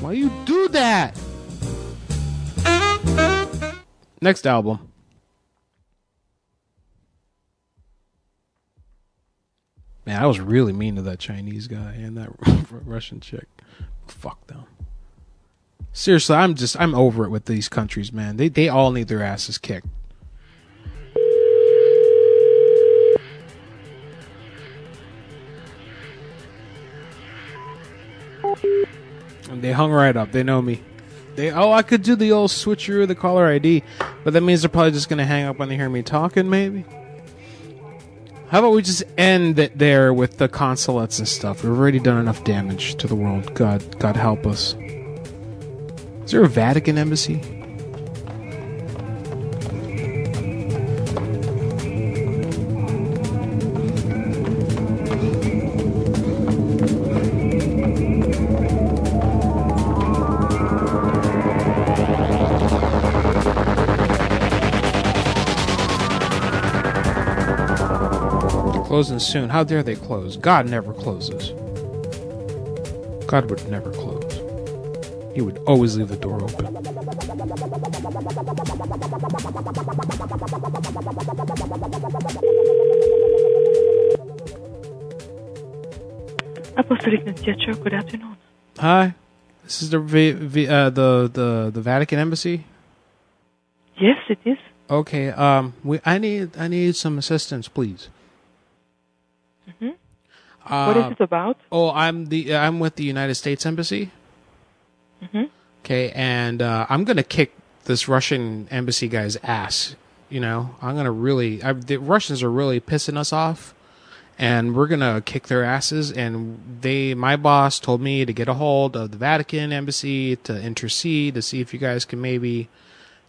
Why you do that? Next album. Man, I was really mean to that Chinese guy and that [LAUGHS] Russian chick. Fuck them. Seriously, I'm just I'm over it with these countries, man. They they all need their asses kicked. And they hung right up. They know me. They oh, I could do the old switcheroo the caller ID, but that means they're probably just gonna hang up when they hear me talking. Maybe. How about we just end it there with the consulates and stuff? We've already done enough damage to the world. God, God help us. Is there a Vatican embassy? Closing soon. How dare they close? God never closes. God would never close. He would always leave the door open. Apostolic Nunciature, good afternoon. Hi, this is the v- v- uh, the the the Vatican embassy. Yes, it is. Okay, um, we I need I need some assistance, please. Hmm What is Uh, it about? Oh, I'm the I'm with the United States embassy. hmm Okay, and uh, I'm gonna kick this Russian embassy guy's ass. You know, I'm gonna really. I, the Russians are really pissing us off, and we're gonna kick their asses. And they, my boss, told me to get a hold of the Vatican embassy to intercede to see if you guys can maybe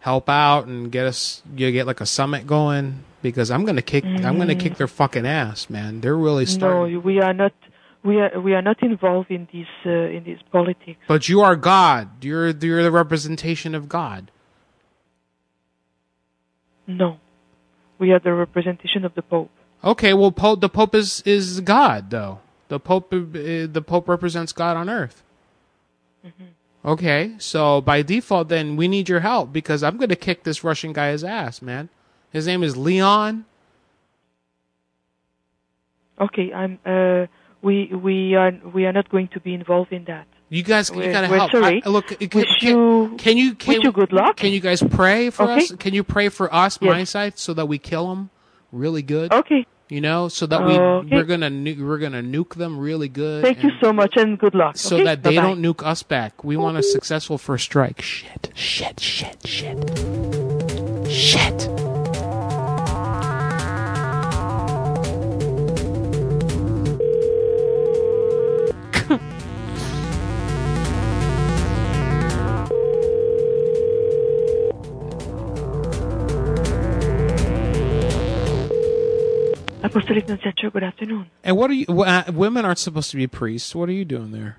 help out and get us, you get like a summit going. Because I'm gonna kick, I'm gonna Mhm. kick their fucking ass, man. They're really starting. No, we are not. We are we are not involved in this uh, in this politics. But you are God. You're you're the representation of God. No, we are the representation of the Pope. Okay, well, Pope, the Pope is is God, though. The Pope uh, the Pope represents God on earth. Mhm. Okay, so by default, then we need your help because I'm going to kick this Russian guy's ass, man. His name is Leon. Okay, I'm. Uh, we we are we are not going to be involved in that. You guys, you We're- gotta help. sorry. I- look, can, Wish can, you- can you can, wish you good luck. Can you guys pray for Okay. us? Can you pray for us, Yes. my side, so that we kill him really good? Okay. You know, so that we Okay. we're gonna nu- we're gonna nuke them really good. Thank you so much and good luck. So okay? that they Bye-bye. don't nuke us back. We want a successful first strike. Shit, shit, shit, shit, shit. Apostolic Nunciature, good afternoon. And what are you? Uh, women aren't supposed to be priests. What are you doing there?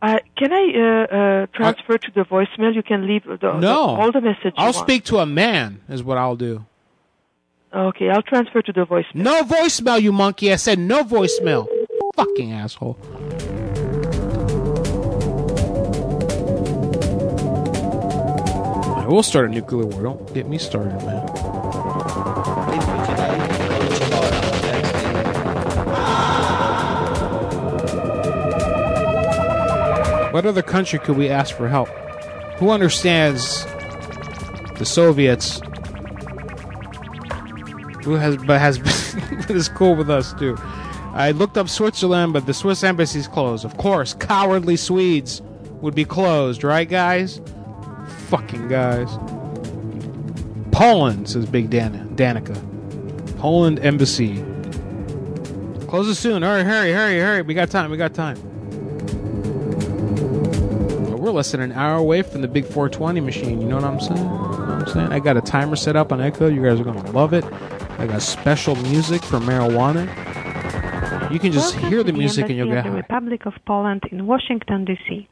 Uh, can I uh, uh, transfer to the voicemail? You can leave the, the- all the messages. I'll speak to a man. Is what I'll do. Okay, I'll transfer to the voicemail. No voicemail, you monkey. I said no voicemail. Fucking asshole. I will start a nuclear war. Don't get me started, man. What other country could we ask for help? Who understands the Soviets? Who has but has been [LAUGHS] is cool with us too? I looked up Switzerland, but the Swiss embassy's closed. Of course, cowardly Swedes would be closed, right, guys? Fucking guys. Poland says Big Dan Danica. Poland embassy. Close it soon. Hurry, hurry, hurry. We got time. We got time. Less than an hour away from the big 420 machine. You know what I'm saying? You know I'm saying? I got a timer set up on Echo. You guys are gonna love it. I got special music for marijuana. You can just Welcome hear to the music and you'll get the high. Republic of Poland in Washington, D.C.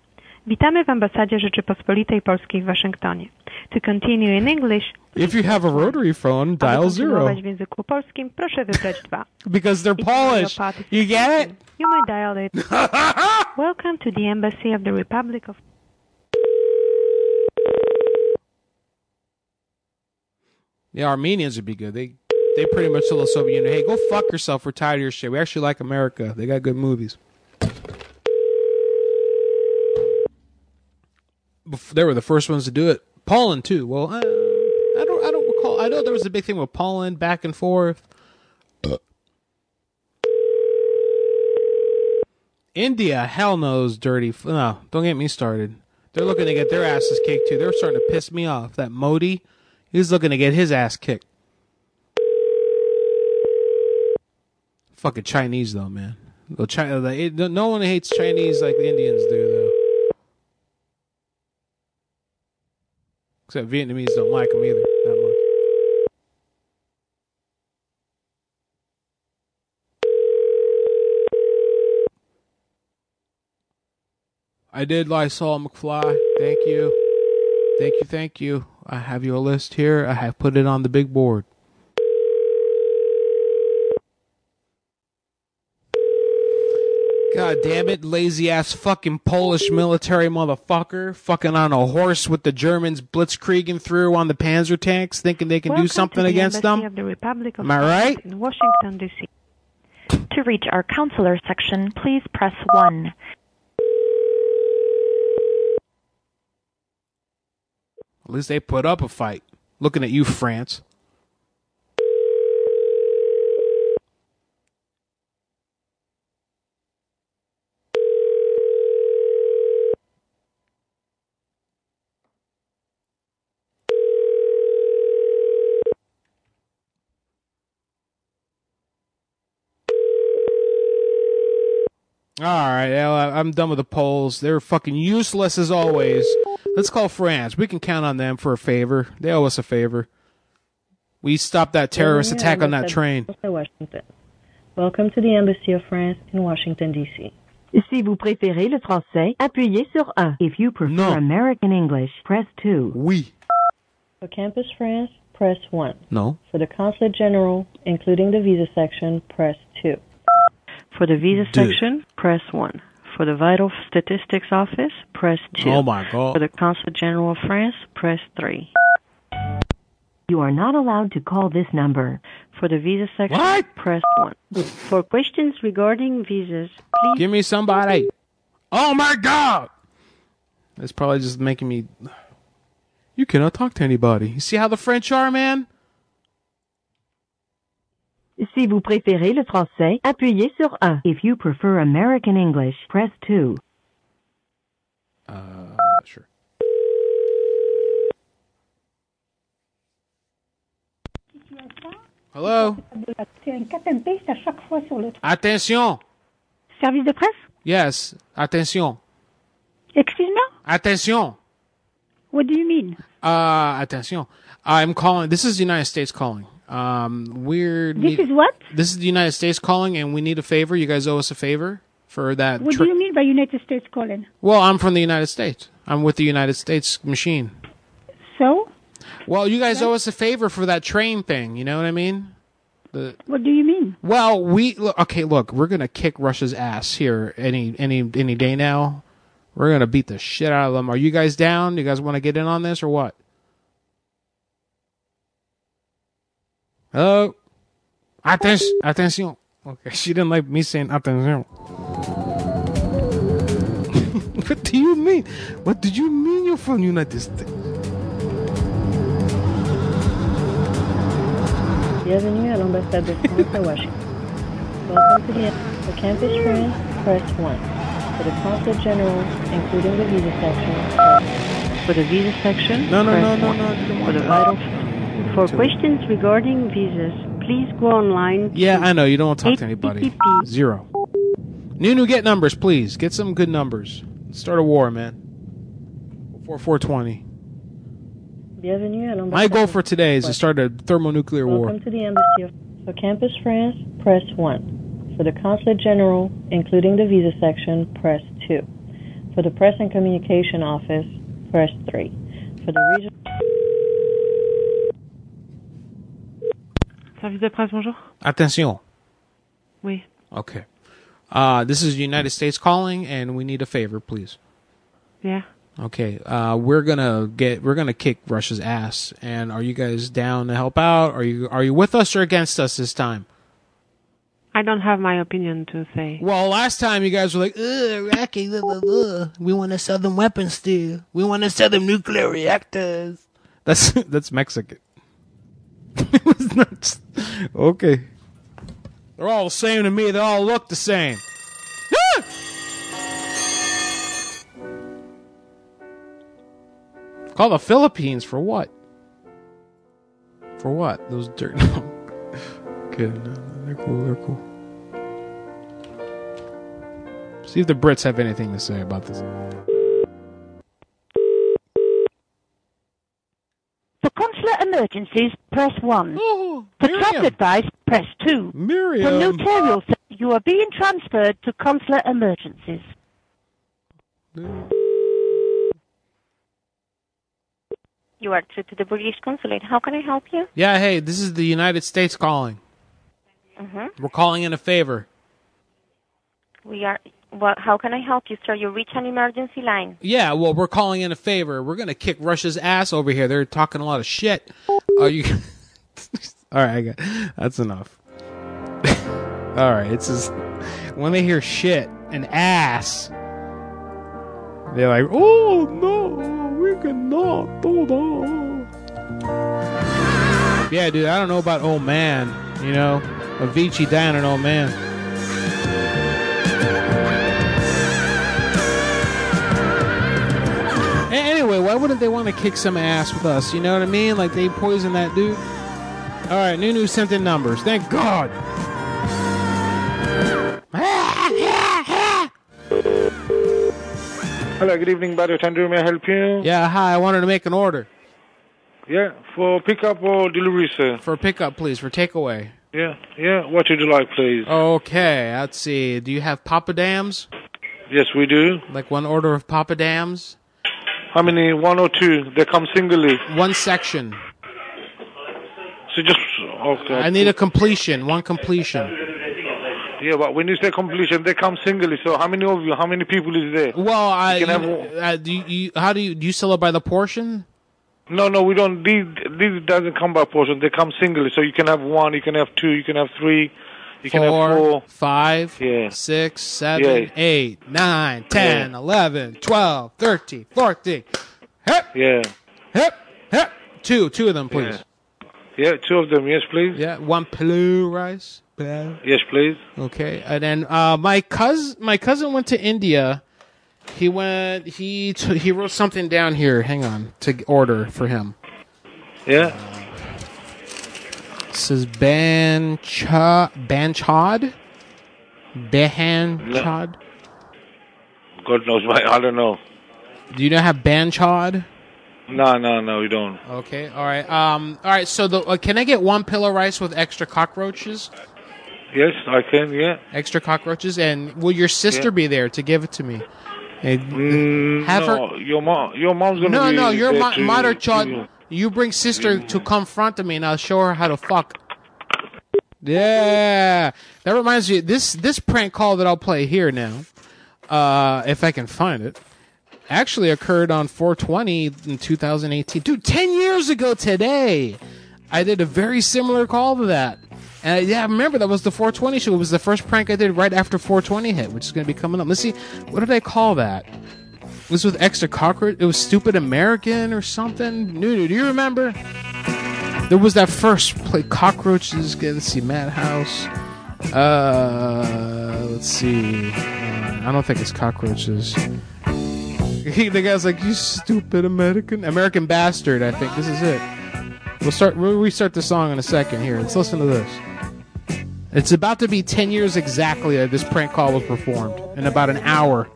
Witamy w ambasadzie Rzeczypospolitej Polskiej w Waszyngtonie. To continue in English, If you have a rotary phone, dial zero polskim, proszę wybrać dwa. [LAUGHS] because they're Polish. You get it? You may dial it. [LAUGHS] Welcome to the Embassy of the Republic of Yeah, Armenians would be good. They they pretty much tell the Soviet Union, "Hey, go fuck yourself. We're tired of your shit. We actually like America. They got good movies." They were the first ones to do it. Poland too. Well, uh, I don't I don't recall. I know there was a big thing with Poland back and forth. India, hell knows dirty. F- no, don't get me started. They're looking to get their asses kicked too. They're starting to piss me off. That Modi, he's looking to get his ass kicked. Fucking Chinese though, man. China, uh, the, it, no one hates Chinese like the Indians do though. Except Vietnamese don't like them either that much. I did Lysol McFly. Thank you. Thank you, thank you. I have your list here. I have put it on the big board. God damn it, lazy ass fucking Polish military motherfucker. Fucking on a horse with the Germans blitzkrieging through on the Panzer tanks, thinking they can Welcome do something the against Embassy them. Of the Republic of Am I right? In Washington, D.C. To reach our counselor section, please press 1. At least they put up a fight. Looking at you, France. All right, well, I- I'm done with the polls. They're fucking useless as always. Let's call France. We can count on them for a favor. They owe us a favor. We stopped that terrorist Bienvenue à attack on that train. de France à Washington. Welcome to the Embassy of France in Washington, D.C. Si vous préférez le français, appuyez sur 1. If you prefer American English, press 2. Oui. For Campus France, press 1. No. For the Consulate General, including the visa section, press 2. For the visa Deux. section, press 1. For the Vital Statistics Office, press 2. Oh, my God. For the Consul General of France, press 3. You are not allowed to call this number. For the Visa section, press 1. For questions regarding visas, please... Give me somebody. Oh my god! That's probably just making me. You cannot talk to anybody. You see how the French are, man? Si vous préférez le français, appuyez sur 1. If you prefer American English, press 2. Uh, sure. Hello? À chaque fois sur le. Attention! Service de presse? Yes, attention. Excuse-moi? Attention! What do you mean? Uh, attention. I'm calling. This is the United States calling. Um, we're. This is what? This is the United States calling, and we need a favor. You guys owe us a favor for that. What tra- do you mean by United States calling? well, I'm from the United States. I'm with the United States machine. So? Well, you guys owe us a favor for that train thing. You know what I mean? The, What do you mean? well, we look, okay. Look, we're gonna kick Russia's ass here any any any day now. We're gonna beat the shit out of them. Are you guys down? You guys want to get in on this or what? Hello. Attention. Attention. Okay, [LAUGHS] she didn't like me saying attention. [LAUGHS] what do you mean? What do you mean you're from the United States? Bienvenue à l'ambassade de France à Washington. Welcome to the for Campus France, press 1. For the Consul General, including the visa section, For the Visa section, No, no, press no, no, 1. no, you don't For the. Vital... For questions regarding visas, please go online Yeah, I know. You don't want to talk to anybody. Zero. Nunu, get numbers, please. Get some good numbers. Start a war, man. Before 420. Bienvenue à l'ambassade. My goal for today is to start a thermonuclear war. Welcome to the Embassy of for Campus France, press 1. For the Consulate General, including the visa section, press 2. For the Press and Communication Office, press 3. For the region Service de presse, bonjour. Attention. Oui. Okay. Uh, this is United States calling, and we need a favor, please. Yeah. Okay. Uh, we're gonna get. We're gonna kick Russia's ass. And are you guys down to help out? Are you Are you with us or against us this time? I don't have my opinion to say. Well, last time you guys were like, "Ugh, Iraqi, blah, blah, blah. we want to sell them weapons too. We want to sell them nuclear reactors." That's [LAUGHS] that's Mexican. [LAUGHS] it was not. Okay. They're all the same to me. They all look the same. Ah! Call the Philippines for what? For what? Those dirt. [LAUGHS] okay, no, they're cool. They're cool. See if the Brits have anything to say about this. Consular emergencies, press 1. Oh, For travel advice, press 2. Miriam. For notarial, ser- you are being transferred to consular emergencies. You are through to the British Consulate. How can I help you? Yeah, hey, this is the United States calling. Mm-hmm. We're calling in a favor. We are. Well, how can I help you, sir? You reach an emergency line. Yeah, well, we're calling in a favor. We're gonna kick Russia's ass over here. They're talking a lot of shit. Are you? [LAUGHS] All right, I got. That's enough. [LAUGHS] All right, it's just when they hear shit and ass, they're like, "Oh no, we cannot do that." Yeah, dude, I don't know about old man. You know, Avicii dying an old man. Wouldn't they want to kick some ass with us? You know what I mean? Like they poisoned that dude. All right, Nunu sent in numbers. Thank God. Hello, good evening, Barrio Tandu. May I help you? Yeah, hi. I wanted to make an order Yeah, for pickup or delivery, sir? for pickup, please, for takeaway. Yeah, yeah. What would you like, please? Okay, let's see. Do you have Papa Dams? Yes, we do. Like one order of Papa Dams? How many? One or two? They come singly. One section. So just okay. I need a completion. One completion. Yeah, but when you say completion, they come singly. So how many of you? How many people is there? Well, I can have uh, do you, you how do you do you sell it by the portion? No, no, we don't. These these doesn't come by portion. They come singly. So you can have one, you can have two, you can have three, you four. five, Yeah. six, seven, Yeah. eight, nine, ten, eleven, twelve, thirteen, fourteen. Hip, Yeah. hip, hip. Two, two of them, please. Yeah, two of them. Yes, please. Yeah, one pillow rice. Pillau. Yes, please. Okay, and then uh, my cousin, my cousin went to India. He went. He t- he wrote something down here. Hang on to order for him. Yeah. It says bancha banchad, behanchad. God knows why. [LAUGHS] I don't know. Do you know how banchad? No, no, no, we don't. Okay, all right. Um, all right. So the uh, can I get one pillow rice with extra cockroaches? Yes, I can. Yeah. Extra cockroaches, and will your sister Yeah. be there to give it to me? And Mm, have her. no, your mom. Your mom's gonna No, be no, your mo- mother child. You bring sister to confront me, and I'll show her how to fuck. Yeah, that reminds me. This this prank call that I'll play here now, uh, if I can find it, actually occurred on 420 in 2018. Dude, ten years ago today, I did a very similar call to that. And yeah, I remember that was the 420 show. It was the first prank I did right after 420 hit, which is going to be coming up. Let's see, what did I call that? Was with extra cockroach. It was stupid American or something. Nunu, do you remember? There was that first play cockroaches. Let's see, Madhouse. Uh, let's see. Uh, I don't think it's cockroaches. [LAUGHS] The guy's like, "You stupid American, American bastard." I think this is it. We'll start. We'll restart the song in a second. Here, let's listen to this. It's about to be ten years exactly that this prank call was performed in about an hour.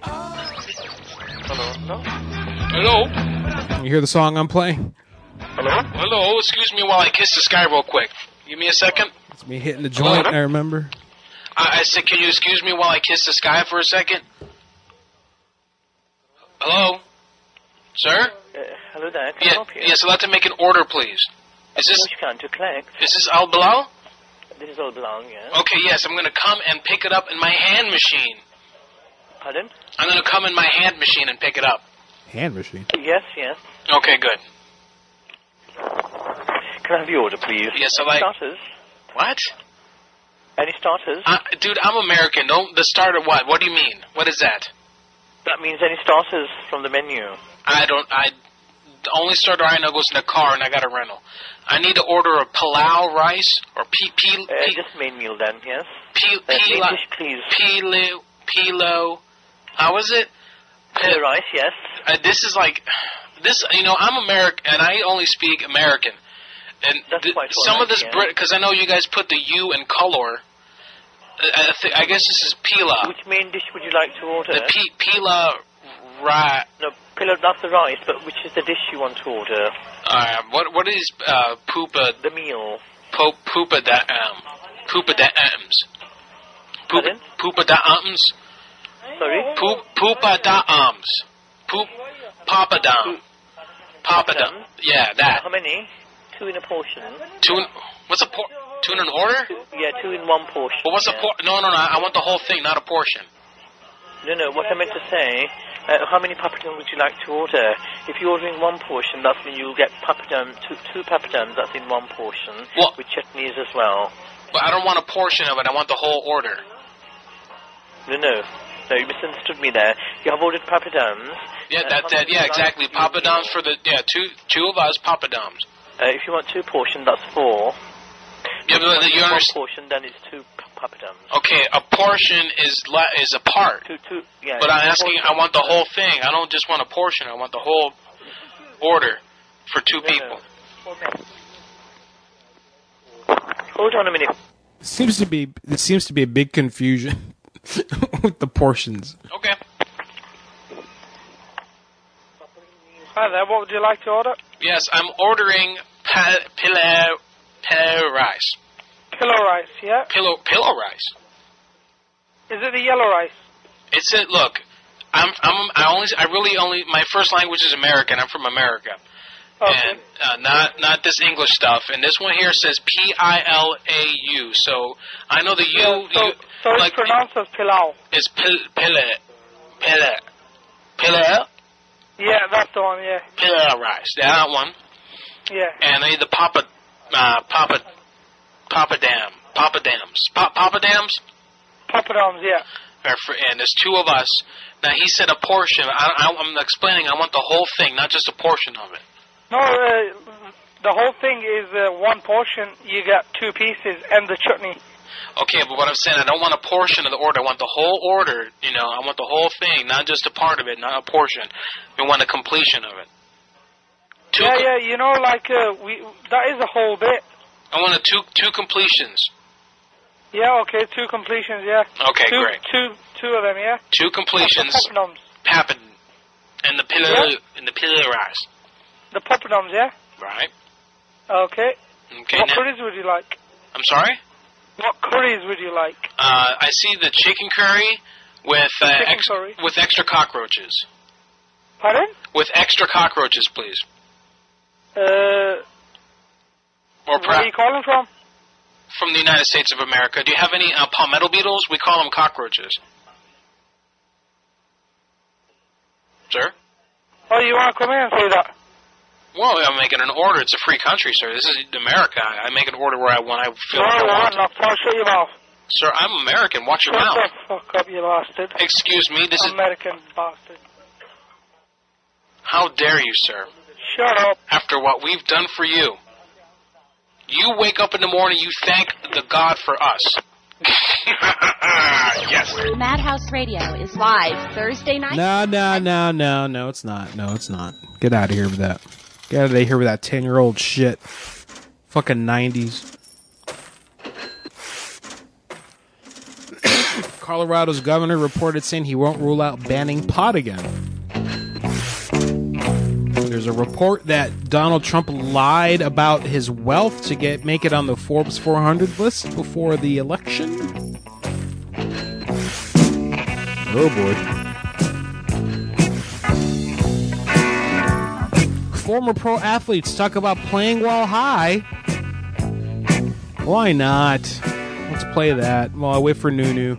Hello? You hear the song I'm playing? Hello? Hello, excuse me while I kiss the sky real quick. Give me a second. It's me hitting the joint. I remember. I, I said, can you excuse me while I kiss the sky for a second? Hello? Sir? Uh, hello there. Can I help you? yes, I'd like to make an order, please. Is this Which kind to collect? is this Al Bilal? This is all belong, yeah. Okay, yes, I'm gonna come and pick it up in my hand machine. Pardon? I'm gonna come in my hand machine and pick it up. Hand machine. Yes, yes. Okay, good. Can I have the order, please? Yes, I like- Starters? What? Any starters? Uh, dude, I'm American. Don't the starter what? What do you mean? What is that? That means any starters from the menu. I don't. I the only starter I know goes in the car, and I got a rental. I need to order a palau rice or p p Uh, just main meal then, yes? p Uh, main pila dish, please. pilo pilo. How is it? Rice, yes. Uh, this is like this. You know, I'm American, and I only speak American. And th- quite some of this Brit, because I know you guys put the U in color. Uh, I, th- I guess this is pila. Which main dish would you like to order? The p- pila right. No, pillow, that's the rice, but which is the dish you want to order? Uh, what what is uh, poopa? The meal. Po, poopa da um, poopa da ums. Poopa, poopa da ums. Sorry. Poop poopa da ums. Poop papa dum. Papa dum. Yeah, that. How many? Two in a portion. Two. In, what's a por? Two in an order? Yeah, two in one portion. But what's a yeah. por? No, no, no. I want the whole thing, not a portion. No, no, what I meant to say, uh, how many papadums would you like to order? If you're ordering one portion, that's when you'll get papadum, two, two papadums, that's in one portion, Well- with chutneys as well. But I don't want a portion of it. I want the whole order. No, no, no, you misunderstood me there. You have ordered papadums. Yeah, Uh, that, that, yeah, would like? exactly. Papa Doms for the, yeah, two, two of us Papa Doms. Uh, if you want two portions, that's four. Yeah, but you one understand. portion, then it's two p- papadums. Okay, a portion is la- is a part. Two, two, yeah. But I'm asking, I want the whole thing. I don't just want a portion. I want the whole order for two people. Hold on a minute. Seems to be it seems to be a big confusion [LAUGHS] with the portions. Okay. Hi there, what would you like to order? Yes, I'm ordering pa- pillow, pillow rice. Pillow rice, yeah? Pillow, pillow rice. Is it the yellow rice? It's it. Look, I'm I'm I only I really only my first language is American. I'm from America, And uh, not not this English stuff. And this one here says P I L A U. So I know the U. Yeah, so, you so like it's pronounced as pilau. It's pil, pile, pile, pile, Yeah, that's the one. Yeah, pile rice. That one. yeah. And I need the Papa, uh, Papa, Papa Dam, Papa Dams, pa- Papa Dams. Papadums, yeah. Or for, and there's two of us. Now he said a portion. I, I, I'm explaining. I want the whole thing, not just a portion of it. No, uh, the whole thing is uh, one portion. You get two pieces and the chutney. Okay, but what I'm saying, I don't want a portion of the order. I want the whole order. You know, I want the whole thing, not just a part of it, not a portion. I want a completion of it. Two yeah, yeah. You know, like uh, we that is a whole bit. I want a two two completions. Yeah, okay, two completions. Yeah. Okay, two, great. Two, two of them. Yeah. Two completions. Papad and the pillar Yeah. and the rice. The papadums. Yeah. Right. Okay. Okay. what now- curries would you like? I'm sorry. What curries would you like? Uh, I see the chicken curry with uh, Chicken ex- curry. with extra cockroaches. Pardon? With extra cockroaches, please. Uh, Or where are you calling from? from the United States of America. Do you have any uh, palmetto beetles? We call them cockroaches. Sir? Oh, you want to come in and say that? Well, I'm making an order. It's a free country, sir. This is America. I I make an order where I want. I feel no, like I no, want. no, no, shut your mouth. Sir, I'm American. Watch your Shut mouth. the fuck up, you bastard. Excuse me. This is American bastard. how dare you, sir? Shut up. After what we've done for you, you wake up in the morning. You thank the God for us. [LAUGHS] yes. Madhouse Radio is live Thursday night. No, no, no, no, no, it's not. No, it's not. Get out of here with that. Get out of here with that 10 year old shit. Fucking 90s. [COUGHS] Colorado's governor reported saying he won't rule out banning pot again. There's a report that Donald Trump lied about his wealth to get make it on the Forbes 400 list before the election. Oh boy. Former pro athletes talk about playing while high. Why not? Let's play that while I wait for Nunu.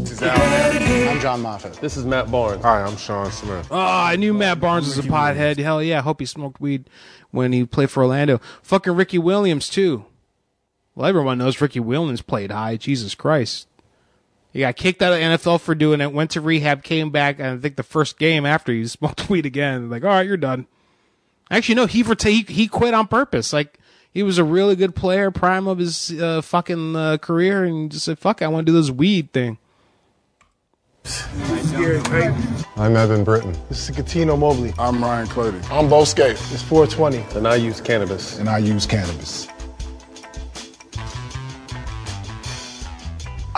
This. I'm John Moffat. This is Matt Barnes. Hi, I'm Sean Smith. Oh, I knew Matt Barnes was a pothead. Hell yeah, I hope he smoked weed when he played for Orlando. Fucking Ricky Williams too. Well, everyone knows Ricky Williams played high. Jesus Christ. He got kicked out of the NFL for doing it, went to rehab, came back, and I think the first game after he [LAUGHS] smoked weed again. Like, all right, you're done. Actually, no, he reta- he, he quit on purpose. Like, he was a really good player, prime of his uh, fucking uh, career, and just said, fuck, I want to do this weed thing. I'm Eben Britton. This is Cuttino Mobley. I'm Ryan Clady. I'm Bo Skate. It's 420. And I use cannabis. And I use cannabis.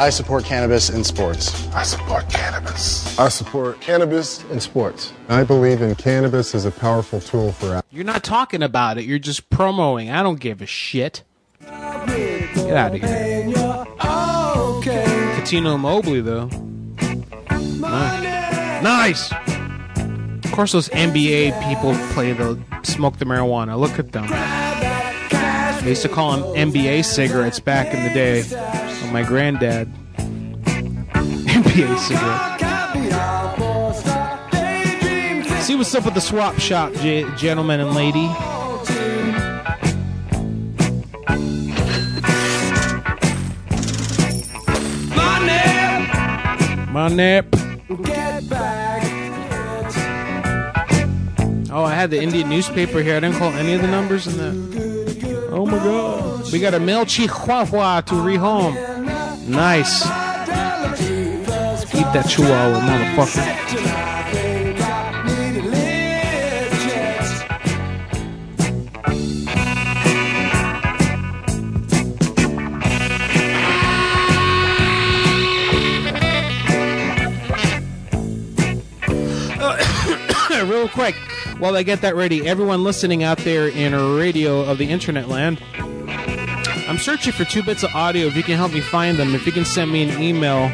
I support cannabis in sports. I support cannabis. I support cannabis in sports. I believe in cannabis as a powerful tool for You're not talking about it. You're just promoting. I don't give a shit. Get out of here. Cuttino Mobley, though. Nice. nice. Of course, those NBA people play the smoke the marijuana. Look at them. They used to call them NBA cigarettes back in the day. Of my granddad. [LAUGHS] NBA cigarette. See what's up with the swap shop, j- gentlemen and lady. My nap. Oh, I had the Indian newspaper here. I didn't call any of the numbers in that. Oh my god. We got a male chihuahua to rehome. Nice. Eat that chihuahua, motherfucker. [COUGHS] Real quick, while I get that ready, everyone listening out there in radio of the internet land, I'm searching for two bits of audio. If you can help me find them, if you can send me an email,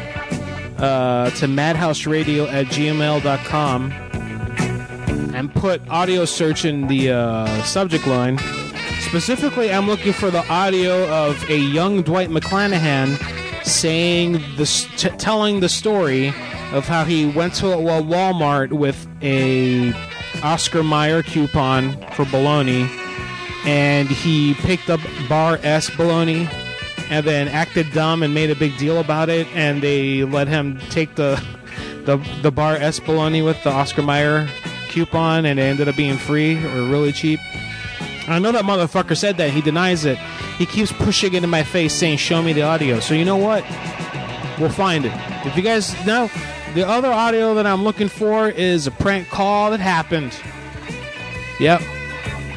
uh, to madhouseradio at gmail.com and put audio search in the uh, subject line. Specifically, I'm looking for the audio of a young Dwight McClanahan saying the telling the story of how he went to a Walmart with a Oscar Mayer coupon for bologna, and he picked up Bar S bologna, and then acted dumb and made a big deal about it, and they let him take the the the Bar S bologna with the Oscar Mayer coupon, and it ended up being free or really cheap. I know that motherfucker said that. He denies it. He keeps pushing it in my face, saying, "Show me the audio." So you know what? We'll find it. If you guys know, the other audio that I'm looking for is a prank call that happened. Yep,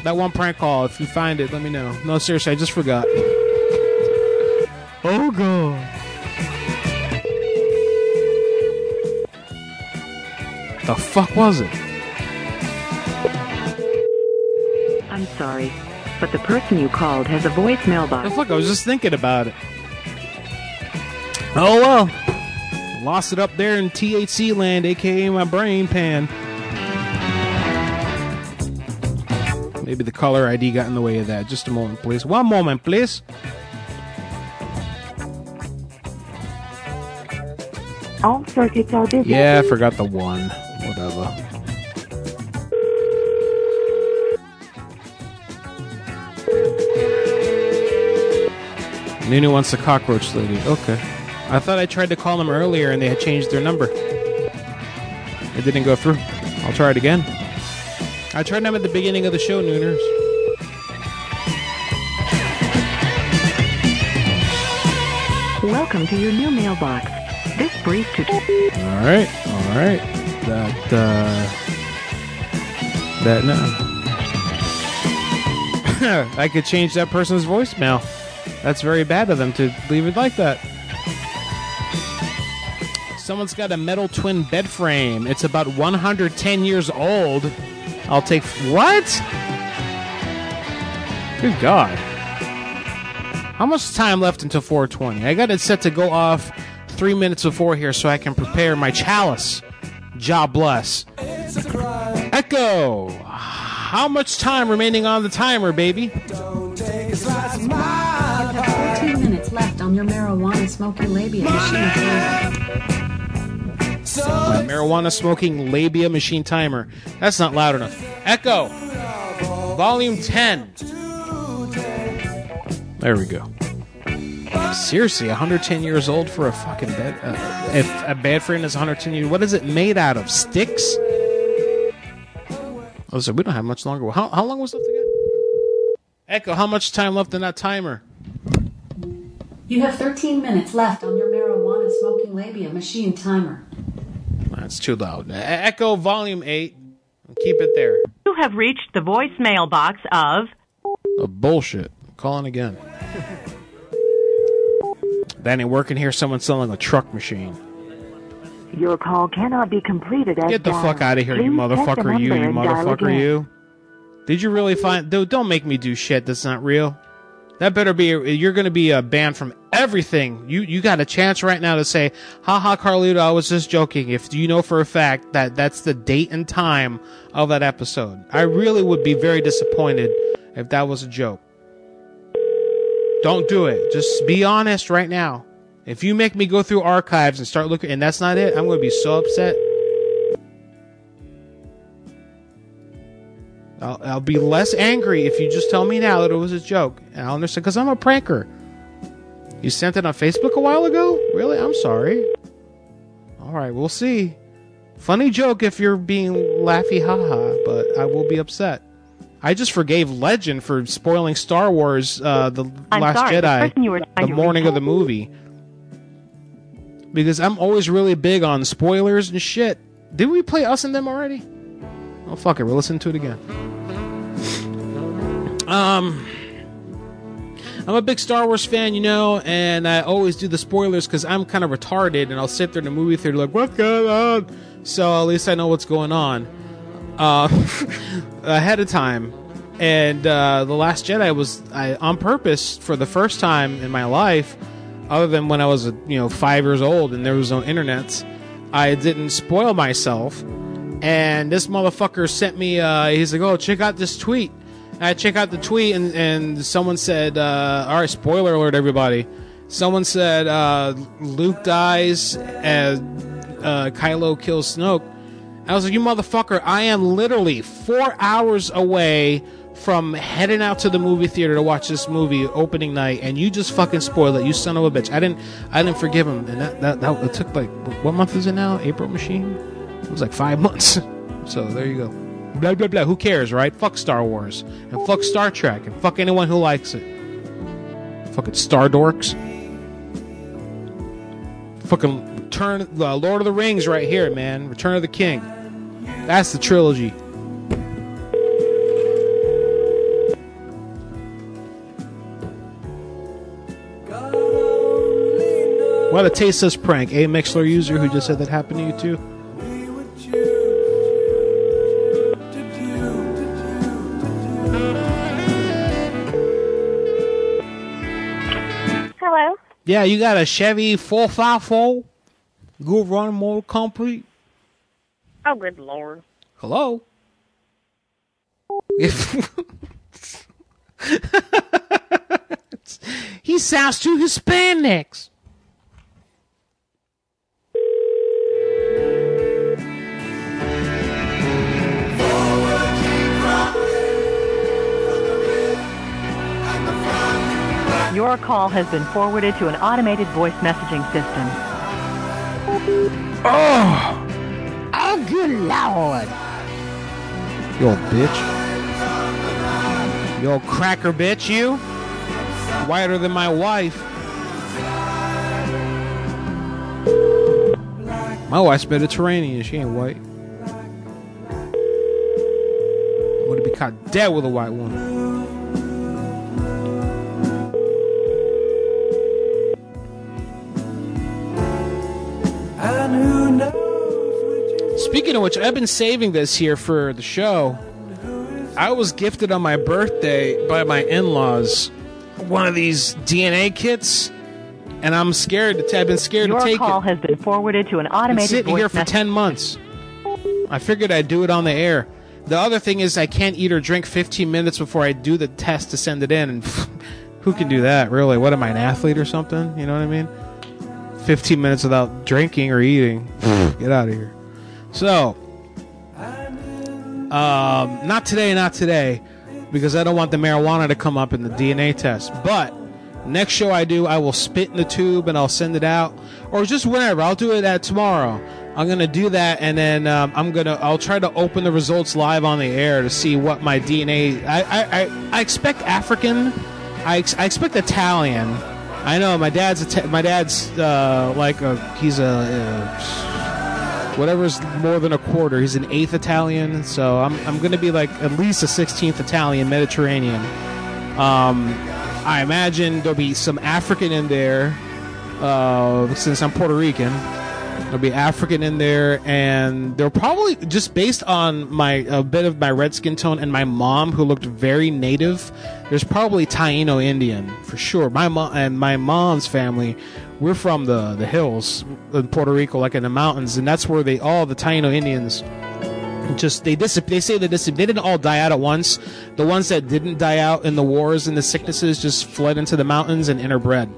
that one prank call. If you find it, let me know. No, seriously, I just forgot. Oh god. The fuck was it? I'm sorry, but the person you called has a voicemail box. The fuck? I was just thinking about it. Oh well. Lost it up there in THC land, aka my brain pan. Maybe the caller ID got in the way of that. Just a moment, please. One moment, please. All circuits are busy. Yeah, I forgot the one. Whatever. Nunu wants the cockroach lady. Okay. I thought I tried to call them earlier and they had changed their number. It didn't go through. I'll try it again. I tried them at the beginning of the show, Nooners. Welcome to your new mailbox. This brief tutorial. All right, all right. That uh, that no. [COUGHS] I could change that person's voicemail. That's very bad of them to leave it like that. Someone's got a metal twin bed frame. It's about 110 years old. I'll take what? Good God. How much time left until 420? I got it set to go off three minutes before here so I can prepare my chalice. Job bless. Echo! How much time remaining on the timer, baby? You have 14 minutes left on your marijuana smoking labia machine timer. My marijuana smoking labia machine timer. That's not loud enough. Echo! Volume 10. There we go. Seriously, 110 years old for a fucking bed. Uh, if a bed frame is 110 years, old. what is it made out of? Sticks? Oh, so we don't have much longer. How, how long was left again? Echo, how much time left in that timer? You have 13 minutes left on your marijuana smoking labia machine timer. That's too loud. Echo, volume 8. Keep it there. You have reached the voicemail box of Oh, bullshit. Calling again. [LAUGHS] That ain't working here. Someone's selling a truck machine. Your call cannot be completed at Get the fuck out of here, you motherfucker, you, you motherfucker, you. Did you really find? Dude, don't make me do shit that's not real. That better be. You're going to be uh, banned from everything. You you got a chance right now to say, "Haha, Carlito, I was just joking." If you know for a fact that that's the date and time of that episode, I really would be very disappointed if that was a joke. Don't do it. Just be honest right now. If you make me go through archives and start looking, and that's not it, I'm going to be so upset. I'll, I'll be less angry if you just tell me now that it was a joke. And I'll understand because I'm a pranker. You sent it on Facebook a while ago? Really? I'm sorry. All right, we'll see. Funny joke if you're being laughy haha, but I will be upset. I just forgave Legend for spoiling Star Wars: uh, The I'm Last sorry, Jedi were the morning of the movie because I'm always really big on spoilers and shit. Did we play Us and Them already? Oh fuck it, we'll listen to it again. Um, I'm a big Star Wars fan, you know, and I always do the spoilers because I'm kind of retarded, and I'll sit there in the movie theater like, "What's going on?" So at least I know what's going on uh, [LAUGHS] ahead of time. And uh, the Last Jedi was I on purpose for the first time in my life. other than when I was you know five years old and there was no internet, I didn't spoil myself. And this motherfucker sent me. Uh, he's like, "Oh, check out this tweet." I check out the tweet and, and someone said, uh, "All right, spoiler alert, everybody." Someone said uh, Luke dies as uh, Kylo kills Snoke. I was like, "You motherfucker! I am literally four hours away from heading out to the movie theater to watch this movie opening night, and you just fucking spoil it, you son of a bitch." I didn't, I didn't forgive him, and that that, that it took like what month is it now? April Machine. It was like five months. [LAUGHS] so there you go. Blah blah blah. Who cares, right? Fuck Star Wars and fuck Star Trek and fuck anyone who likes it. Fucking Star dorks. Fucking Return, uh, Lord of the Rings, right here, man. Return of the King. That's the trilogy. What a tasteless prank. A Mixlr user who just said that happened to you too. Yeah, you got a Chevy 454? Good run motor company? Oh, good lord. Hello? [LAUGHS] he sounds too Hispanics. Your call has been forwarded to an automated voice messaging system. Oh! Oh, good lord. You old bitch. You old cracker bitch, you. Whiter than my wife. My wife's Mediterranean. She ain't white. I would have be caught dead with a white woman. Speaking of which, I've been saving this here for the show. I was gifted on my birthday by my in-laws one of these DNA kits, and I'm scared to. T- I've been scared Your to take it. Your call has been forwarded to an automated sitting voice here for message- ten months. I figured I'd do it on the air. The other thing is I can't eat or drink 15 minutes before I do the test to send it in, and [LAUGHS] who can do that? Really? What am I, an athlete or something? You know what I mean? 15 minutes without drinking or eating. [SIGHS] Get out of here. So, um, not today, not today, because I don't want the marijuana to come up in the DNA test. But next show I do, I will spit in the tube and I'll send it out, or just whenever. I'll do it at tomorrow. I'm gonna do that, and then um, I'm gonna I'll try to open the results live on the air to see what my DNA. I I, I, I expect African. I, ex- I expect Italian. I know my dad's my dad's uh, like a he's a. Uh, whatever's more than a quarter. He's an eighth Italian, so I'm I'm gonna be like at least a sixteenth Italian Mediterranean. Um, I imagine there'll be some African in there, uh, since I'm Puerto Rican. There'll be African in there, and they're probably just based on my a bit of my red skin tone and my mom, who looked very native. There's probably Taino Indian for sure. My mom and my mom's family, we're from the the hills in Puerto Rico, like in the mountains, and that's where they all the Taino Indians just they dis- they say they dis- they didn't all die out at once. The ones that didn't die out in the wars and the sicknesses just fled into the mountains and interbred.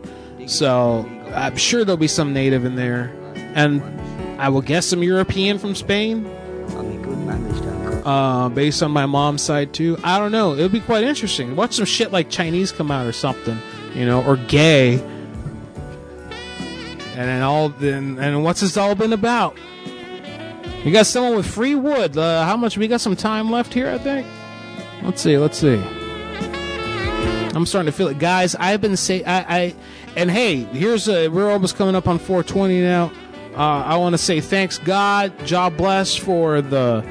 So I'm sure there'll be some native in there, and I will guess some European from Spain. Uh, based on my mom's side too. I don't know. It'll be quite interesting. Watch some shit like Chinese come out or something, you know, or gay. And then all then and what's this all been about? We got someone with free wood. Uh, how much? We got some time left here, I think. Let's see. Let's see. I'm starting to feel it, guys. I've been say I, I and hey, here's a we're almost coming up on 420 now. Uh, I want to say thanks God, job bless for the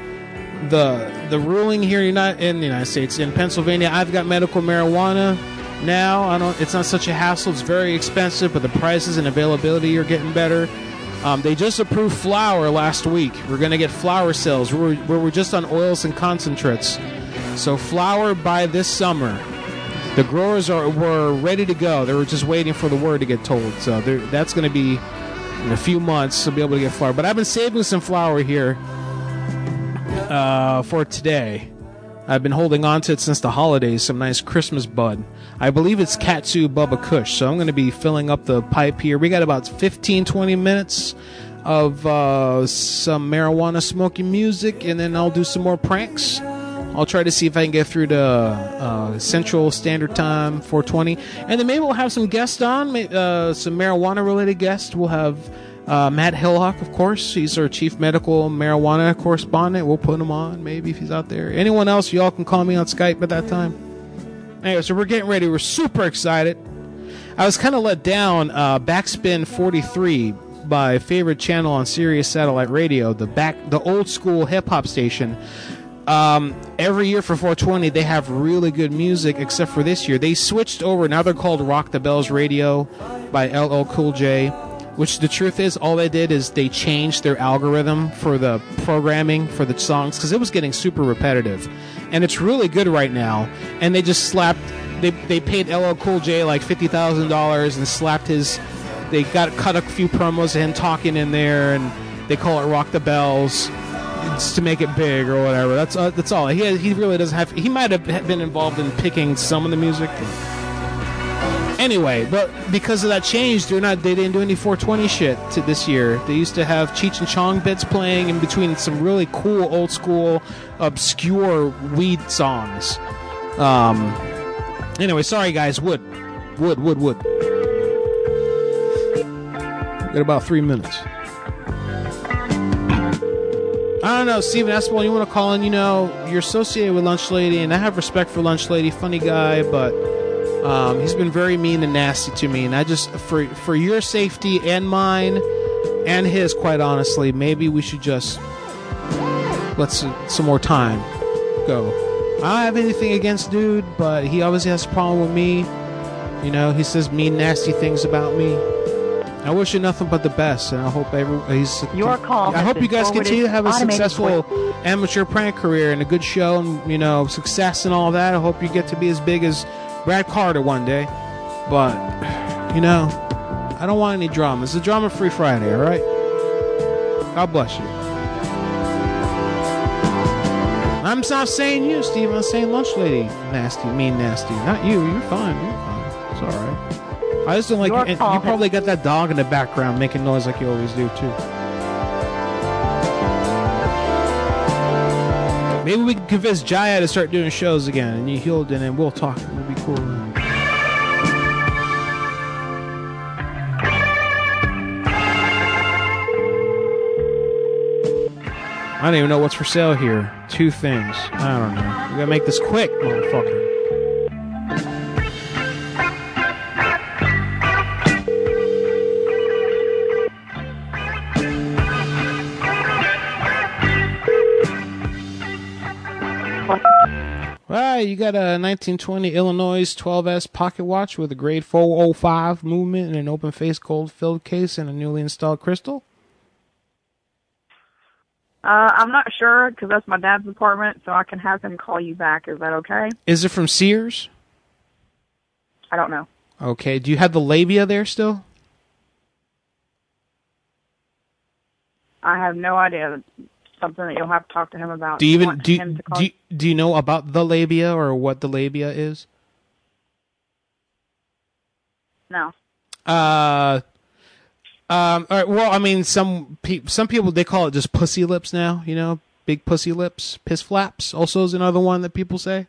the the ruling here in the United States in Pennsylvania. I've got medical marijuana now. I don't. It's not such a hassle. It's very expensive, but the prices and availability are getting better. Um, they just approved flour last week. We're going to get flour sales. We're, we're, we're just on oils and concentrates. So flour by this summer. The growers are were ready to go. They were just waiting for the word to get told. So that's going to be in a few months to be able to get flour. But I've been saving some flour here uh, for today. I've been holding on to it since the holidays. Some nice Christmas bud. I believe it's Katsu Bubba Kush. So I'm going to be filling up the pipe here. We got about 15, 20 minutes of uh, some marijuana smoking music, and then I'll do some more pranks. I'll try to see if I can get through to uh, Central Standard Time 420, and then maybe we'll have some guests on, uh, some marijuana related guests. We'll have uh, Matt Hillhawk, of course. He's our chief medical marijuana correspondent. We'll put him on, maybe if he's out there. Anyone else, y'all can call me on Skype at that time. Anyway, so we're getting ready. We're super excited. I was kind of let down. Uh, Backspin 43, my favorite channel on Sirius Satellite Radio, the back, the old school hip hop station. Um, every year for 420, they have really good music, except for this year. They switched over. Now they're called Rock the Bells Radio by LL Cool J. Which the truth is, all they did is they changed their algorithm for the programming for the songs because it was getting super repetitive, and it's really good right now. And they just slapped, they they paid LL Cool J like fifty thousand dollars and slapped his. They got cut a few promos of him talking in there, and they call it Rock the Bells. It's to make it big or whatever. That's uh, that's all. He he really doesn't have. He might have been involved in picking some of the music. Anyway, but because of that change, they're not. They didn't do any 420 shit to this year. They used to have Cheech and Chong bits playing in between some really cool old school obscure weed songs. Um. Anyway, sorry guys. Wood, wood, wood, wood. Got about three minutes. I don't know, Steven Espel, you want to call in? You know, you're associated with Lunch Lady, and I have respect for Lunch Lady. Funny guy, but um, he's been very mean and nasty to me. And I just, for for your safety and mine, and his, quite honestly, maybe we should just let some, some more time go. I don't have anything against dude, but he obviously has a problem with me. You know, he says mean, nasty things about me. I wish you nothing but the best, and I hope every he's. Your call I hope you guys continue to have a successful amateur prank career and a good show, and you know success and all that. I hope you get to be as big as Brad Carter one day. But you know, I don't want any drama. It's a drama-free Friday, all right? God bless you. I'm not saying you, Steve. I'm saying lunch lady, nasty, mean, nasty. Not you. You're fine. You're fine. It's all right. I just don't like. Your and call you probably got that dog in the background making noise like you always do too. Maybe we can convince Jaya to start doing shows again, and you healed, and then we'll talk. It'll be cool. I don't even know what's for sale here. Two things. I don't know. We gotta make this quick, motherfucker. Right, you got a 1920 Illinois 12S pocket watch with a grade 405 movement and an open face gold filled case and a newly installed crystal. Uh, I'm not sure because that's my dad's apartment, so I can have him call you back. Is that okay? Is it from Sears? I don't know. Okay, do you have the labia there still? I have no idea. Something that you'll have to talk to him about. Do you even do you, do you, do you know about the labia or what the labia is? No. Uh, um. All right, well, I mean, some pe- some people they call it just pussy lips now. You know, big pussy lips, piss flaps. Also, is another one that people say.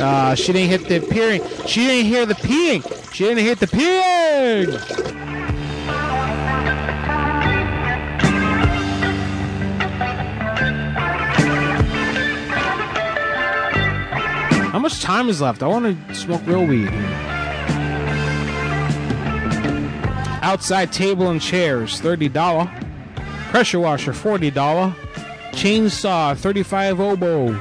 Uh, she didn't hit the peeing. She didn't hear the peeing. She didn't hit the peeing. Much time is left? I want to smoke real weed. Outside table and chairs, thirty dollar. Pressure washer, forty dollar. Chainsaw, thirty-five oboe.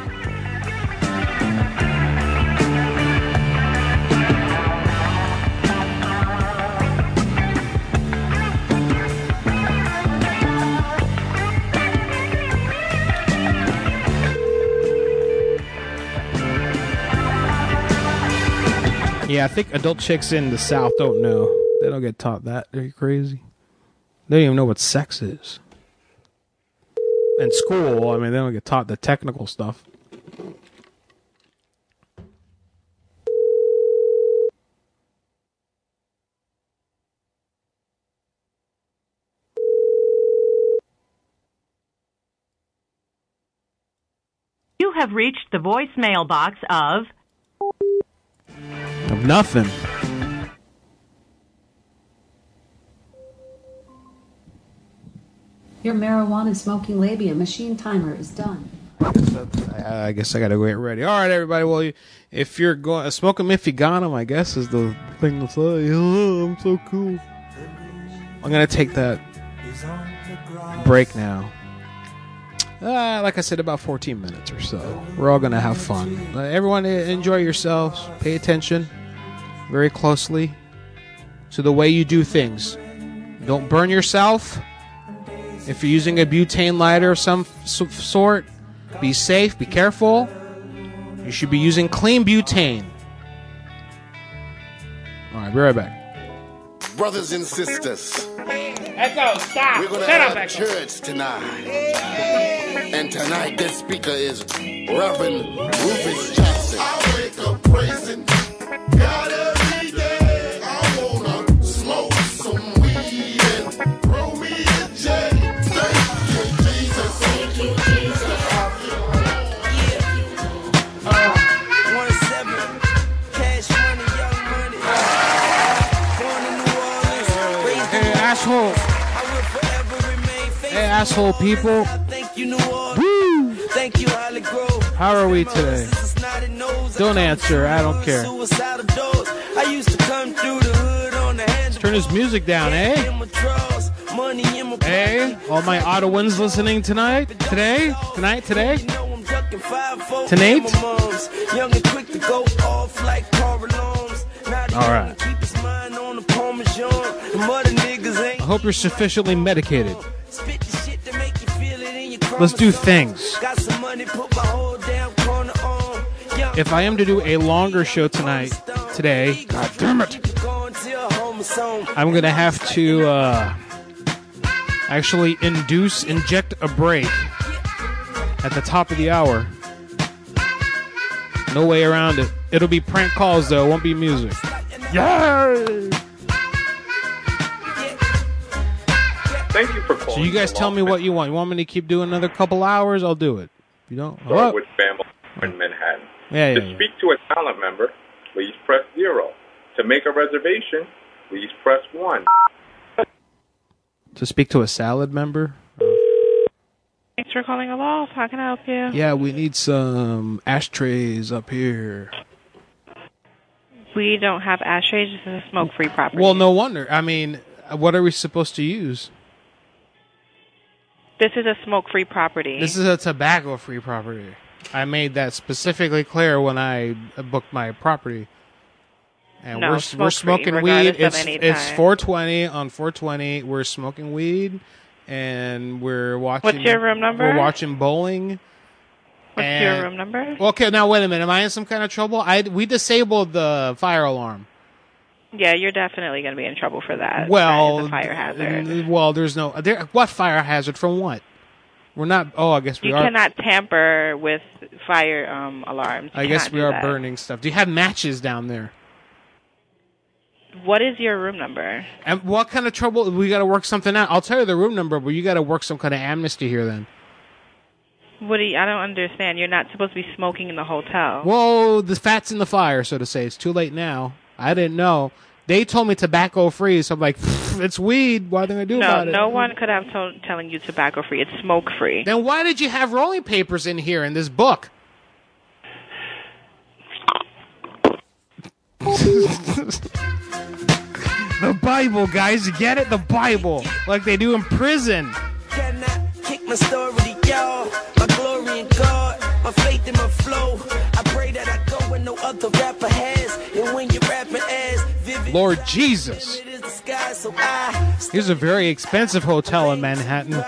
Yeah, I think adult chicks in the South don't know. They don't get taught that. They're crazy. They don't even know what sex is. In school, I mean, they don't get taught the technical stuff. You have reached the voicemail box of Of nothing. Your marijuana smoking labia machine timer is done. I, I guess I gotta get ready. All right, everybody. Well, you- if you're going smoking if you got 'em, I guess is the thing to say. Oh, [LAUGHS] I'm so cool. I'm gonna take that break now. Uh, like I said, about 14 minutes or so. We're all gonna have fun. Uh, everyone, enjoy yourselves. Pay attention very closely to the way you do things. Don't burn yourself. If you're using a butane lighter of some sort, be safe, be careful. You should be using clean butane. All right, be right back. Brothers and sisters, Echo, stop. we're gonna Shut up, have Echo. church tonight. And tonight, guest speaker is Reverend Rufus Jackson. I wake up praising Hey, asshole people. Thank you, New Orleans. Thank you, Hollygrove. How are we today? Don't answer. I don't care. Suicidal doors. I used to come through the hood on the hand. Turn his music down, eh? Draws, money my Hey, all my Ottawans listening tonight, today, tonight, today, ducking five four tonight. moms. Young and quick to go off like car alarms. Now the All right. I hope you're sufficiently medicated. to Let's do things. If I am to do a longer show tonight, today, god damn it, going. I'm gonna have to uh, actually induce, inject a break at the top of the hour. No way around it. It'll be prank calls though, it won't be music. Yay! Thank you for calling. So you guys tell me what you want. You want me to keep doing another couple hours? I'll do it. If you don't, Start hello? with family in Manhattan. Yeah, yeah, to yeah. speak to a talent member, please press zero. To make a reservation, please press one. To speak to a salad member? Thanks for calling Aloft. How can I help you? Yeah, we need some ashtrays up here. We don't have ashtrays. This is a smoke-free property. Well, no wonder. I mean, what are we supposed to use? This is a smoke-free property. This is a tobacco-free property. I made that specifically clear when I booked my property. And No, we're we're smoking weed. It's it's 420 on 420. We're smoking weed, and we're watching. What's your room number? We're watching bowling. What's and- your room number? Okay, now wait a minute. Am I in some kind of trouble? I we disabled the fire alarm. Yeah, you're definitely going to be in trouble for that. well, that is a fire hazard. Well, there's no there. What fire hazard from what? We're not. Oh, I guess we You are. You cannot tamper with fire um, alarms. You I guess we are that. burning stuff. Do you have matches down there? What is your room number? And what kind of trouble? We got to work something out. I'll tell you the room number, but you got to work some kind of amnesty here then. What do you, I don't understand. You're not supposed to be smoking in the hotel. Whoa, the fat's in the fire, so to say. It's too late now. I didn't know. They told me tobacco free, so I'm like, it's weed. What are they gonna do no, about it? no one could have told telling you tobacco free. It's smoke free. Then why did you have rolling papers in here in this book? the Bible, guys, get it? The Bible, like they do in prison. Kick my story y'all. My glory in God. My faith in my flow. I pray that I go where no other rapper has. Lord Jesus. is the sky, so I Here's a very expensive hotel in Manhattan.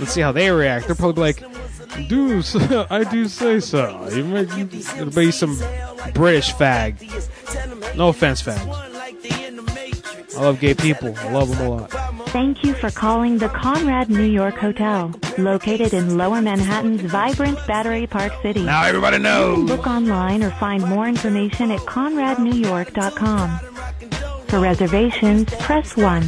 Let's see how they react. They're probably like, "Do [LAUGHS] I do say so?" You might, it'll be some British fag. No offense, fags. I love gay people. I love them a lot. Thank you for calling the Conrad New York Hotel, located in Lower Manhattan's vibrant Battery Park City. Now everybody knows. book online or find more information at conradnewyork.com. For reservations, press 1.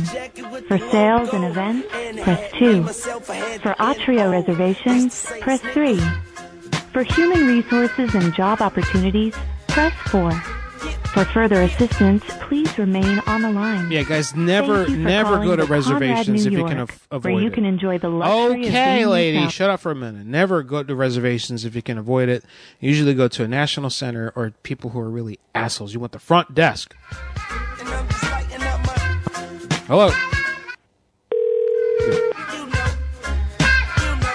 For sales and events, press 2. For Atrio reservations, press 3. For human resources and job opportunities, press 4. For further assistance, please remain on the line. Yeah, guys, never, Thank you for never go to Conrad reservations if you can af- avoid where you it. can enjoy the luxury Okay, lady, shut up for a minute. Never go to reservations if you can avoid it. Usually go to a national center or people who are really assholes. You want the front desk. Hello.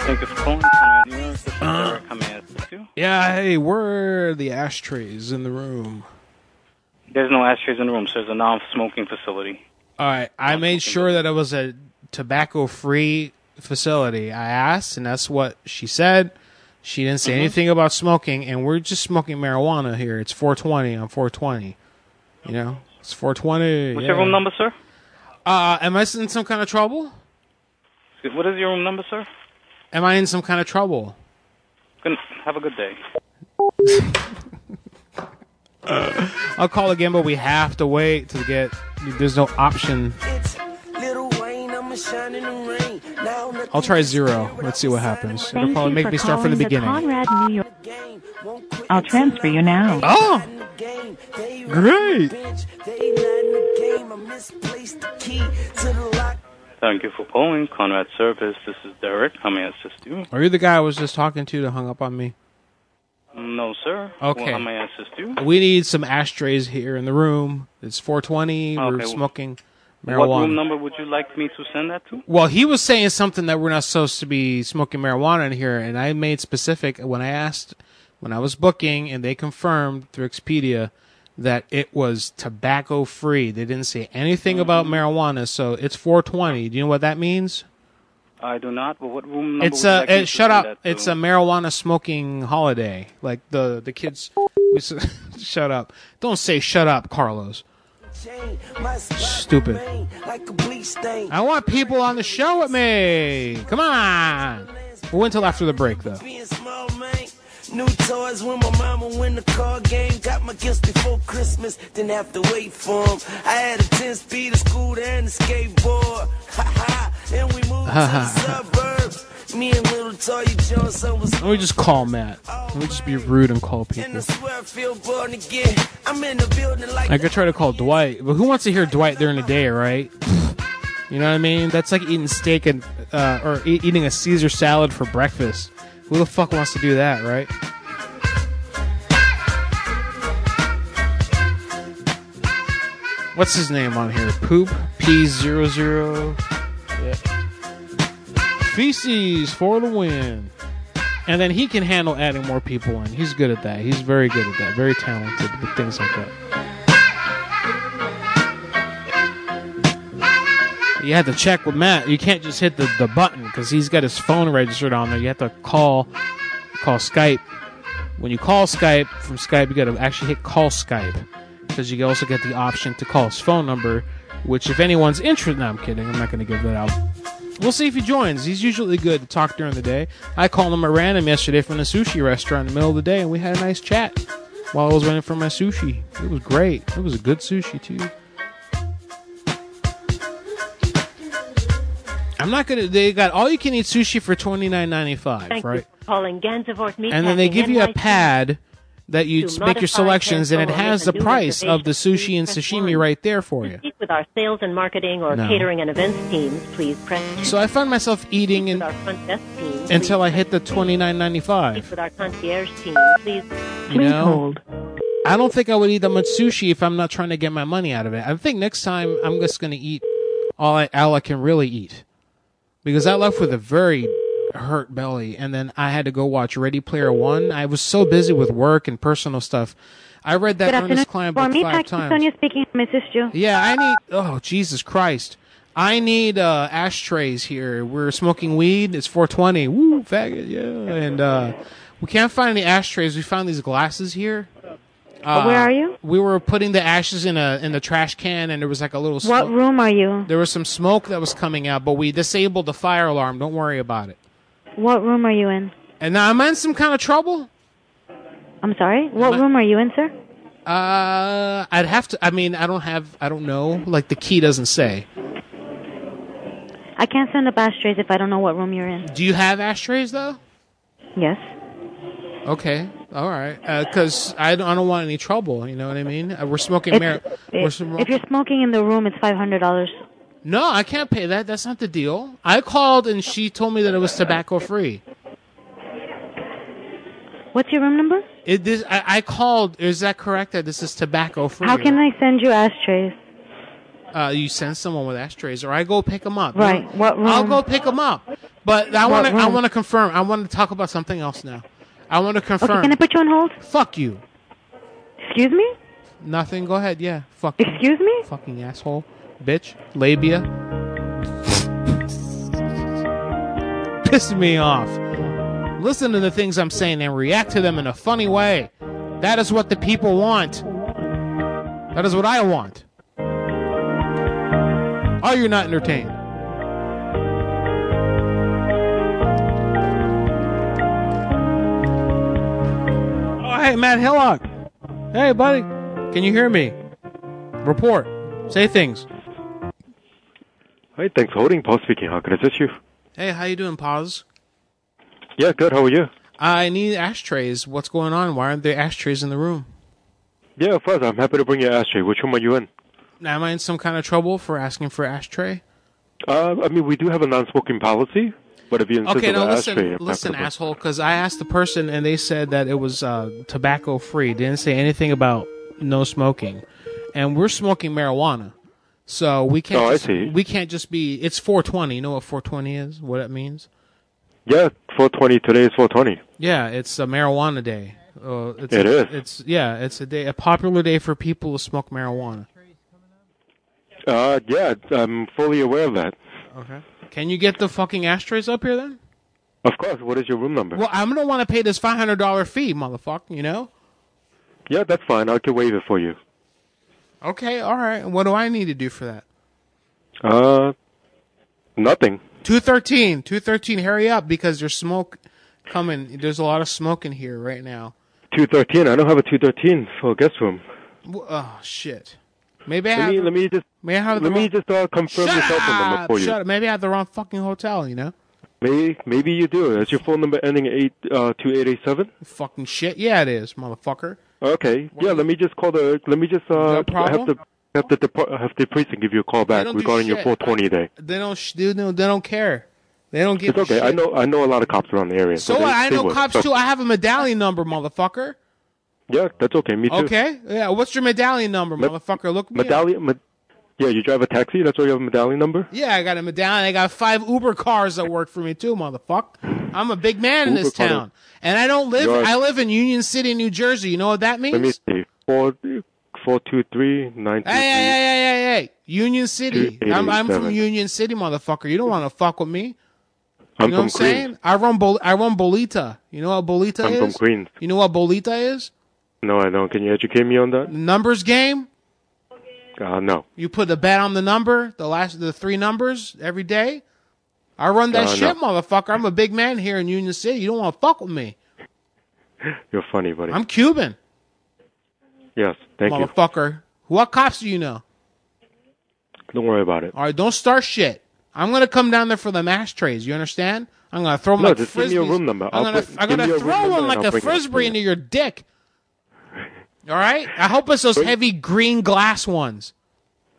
Thank you for calling Conrad New York. This is Derek. How may I assist you? Yeah, hey, where are the ashtrays in the room? There's no ashtrays in the room, so there's a non-smoking facility. All right, I made sure that it was a tobacco-free facility. I asked, and that's what she said. She didn't say Mhm. anything about smoking, and we're just smoking marijuana here. It's 420 on 420. You know, it's 420. What's yeah. your room number, sir? Uh, am I in some kind of trouble? What is your room number, sir? Am I in some kind of trouble? Good. Have a good day. [LAUGHS] I'll call again, but we have to wait to get. There's no option. I'll try zero. Let's see what happens. It'll probably make me start from the calling beginning. Conrad New York. I'll transfer you now. Oh, great! Thank you for calling Conrad Service. This is Derek. How may I assist you? Are you the guy I was just talking to that hung up on me? No, sir. Okay. Well, how may I assist you? We need some ashtrays here in the room. It's 420. Okay, We're well, smoking What room number would you like me to send that to? Well, he was saying something that we're not supposed to be smoking marijuana in here, and I made specific when I asked when I was booking, and they confirmed through Expedia that it was tobacco free. They didn't say anything about Mm-hmm. marijuana, so it's 420. Do you know what that means? I do not. But what room number It's a it, shut up. It's a marijuana smoking holiday. Like the the kids. we [LAUGHS] shut up. Don't say shut up, Carlos. Stupid. I want people on the show with me. Come on. We'll wait until after the break, though. New toys when my mama win the car game. Got my gifts before Christmas, didn't have to wait for 'em. I had a 10 speed, a scooter, and a skateboard. Ha ha, and we moved to the [LAUGHS] suburbs. Me and little Toya Johnson was. Let me just call Matt. Let me just be rude and call people. I swear I feel born again. I'm in the building like. I could try to call Dwight, but who wants to hear Dwight during the day, right? You know what I mean? That's like eating steak and uh, or e- eating a Caesar salad for breakfast. Who the fuck wants to do that, right? What's his name on here? Poop P zero zero. Yeah. Feces for the win. And then he can handle adding more people in. He's good at that. He's very good at that. Very talented with things like that. You have to check with Matt. You can't just hit the, the button because he's got his phone registered on there. You have to call call Skype. When you call Skype from Skype, you got to actually hit call Skype because you also get the option to call his phone number. Which, if anyone's interested, no, I'm kidding. I'm not going to give that out. We'll see if he joins. He's usually good to talk during the day. I called him at random yesterday from the sushi restaurant in the middle of the day, and we had a nice chat while I was waiting for my sushi. It was great. It was a good sushi too. I'm not gonna. They got all you can eat sushi for twenty nine ninety five, Thank right? you for calling Gansevoort Meatpacking And then they give you a pad that you make your selections, and it has the price of the sushi and sashimi right there for you. speak with our sales and marketing or No. catering and events teams, please press. So I found myself eating and With our front desk team, until I hit the twenty nine ninety speak with our concierge team, please. You know, I don't think I would eat that much sushi if I'm not trying to get my money out of it. I think next time I'm just going to eat all I, all I can really eat because I left with a very hurt belly, and then I had to go watch Ready Player One. I was so busy with work and personal stuff. I read that Ernest. Cline book me, five times. Sonia speaking, Mrs. Yeah, I need. Oh, Jesus Christ! I need uh, ashtrays here. We're smoking weed. It's 420. Woo, faggot. Yeah, and uh, we can't find any ashtrays. We found these glasses here, Uh, Where are you? We were putting the ashes in a in the trash can, and there was like a little. What room are you? There was some smoke that was coming out, but we disabled the fire alarm. Don't worry about it. What room are you in? And now I'm in some kind of trouble? I'm sorry. What room are you in, sir? Uh, I'd have to. I mean, I don't have. I don't know. Like the key doesn't say. I can't send up ashtrays if I don't know what room you're in. Do you have ashtrays though? Yes. Okay. All right. Because I don't. I don't want any trouble. You know what I mean? Uh, we're smoking. Mar- we're if, sm- if you're smoking in the room, it's five hundred dollars. no, I can't pay that. That's not the deal. I called and she told me that it was tobacco free. What's your room number? It this I, I called. Is that correct? That this is tobacco free? How can I send you ashtrays? uh, you send someone with ashtrays, or I go pick them up. Right. What room? I'll go pick them up. But I want to. I want to confirm. I want to talk about something else now. I want to confirm. Okay, can I put you on hold? Fuck you. Excuse me? Nothing. Go ahead. Yeah. Fuck. Excuse me? Fucking asshole, bitch, labia. Piss me off. Listen to the things I'm saying and react to them in a funny way. That is what the people want. That is what I want. Are you not entertained? Hey, Matt Hillock. Hey, buddy. Can you hear me? Report. Say things. Hi, thanks for holding. Paul speaking. How can I assist you? Hey, how you doing, Pause? Yeah, good. How are you? I need ashtrays. What's going on? Why aren't there ashtrays in the room? Yeah, of course. I'm happy to bring your ashtray. Which room are you in? Am I in some kind of trouble for asking for ashtray? Uh, I mean, we do have a non-smoking policy, but if you insist Okay, the listen, ashtray, listen, asshole, because I asked the person and they said that it was uh, tobacco free. Didn't say anything about no smoking, and we're smoking marijuana, so we can't. Oh, I see. We can't just be. It's 420. You know what 420 is? What it means? Yeah, 420. Today is 420. Yeah, it's a marijuana day. Uh, it's It a, is. It's yeah, it's a day, a popular day for people to smoke marijuana. Uh, yeah, I'm fully aware of that. Okay. Can you get the fucking ashtrays up here then? Of course. What is your room number? Well, I'm gonna want to pay this five hundred dollar fee, motherfucker. You know? Yeah, that's fine. I can waive it for you. Okay, all right. What do I need to do for that? Uh, nothing. Two thirteen. Two thirteen. Hurry up because there's smoke coming. There's a lot of smoke in here right now. 213. I don't have a 213 for a guest room. Oh shit. Maybe I Let have. me the- let me just may I have let me wrong- just uh, confirm Shut your cell phone number for you. Shut up. Maybe I have the wrong fucking hotel. You know? Maybe maybe you do. Is your phone number ending in eight uh two eight eight seven? Fucking shit. Yeah, it is, motherfucker. Okay. Yeah. Let me just call the. Let me just uh got a problem? have the have the depart, have the precinct give you a call back regarding your 420 day. They don't. sh- They don't. They don't care. They don't give. It's okay. I know I know a lot of cops around the area. So they. I know cops So- too. I have a medallion number, motherfucker. Yeah, that's okay. Me too. Okay. Yeah. What's your medallion number, motherfucker? Look me up. Medallion. Med- yeah, you drive a taxi. That's why you have a medallion number. Yeah, I got a medallion. I got five Uber cars that work for me too, motherfucker. I'm a big man in Uber this car- town, and I don't live. You're- I live in Union City, New Jersey. You know what that means? Let me see. Four four two three nine two Hey, hey, three. hey, hey, hey, hey! Union City. Two eight I'm, eight I'm from seven. Union City, motherfucker. You don't want to fuck with me. I'm know from what I'm saying? Queens. I run Bol- I run Bolita. You know what Bolita I'm is? from Queens. You know what Bolita is? No, I don't. Can you educate me on that? Numbers game. Uh, no. You put a bet on the number, the last, the three numbers every day. I run that Uh, shit, no. motherfucker. I'm a big man here in Union City. You don't want to fuck with me. [LAUGHS] You're funny, buddy. I'm Cuban, yes, thank you. motherfucker. What cops do you know? Don't worry about it. All right, don't start shit. I'm gonna come down there for the mash trays. You understand? I'm gonna throw them No, like just give me your room number. I'm I'll gonna, bring- I'm gonna me your room throw one like a bring it up frisbee into your dick. All right. I hope it's those heavy green glass ones.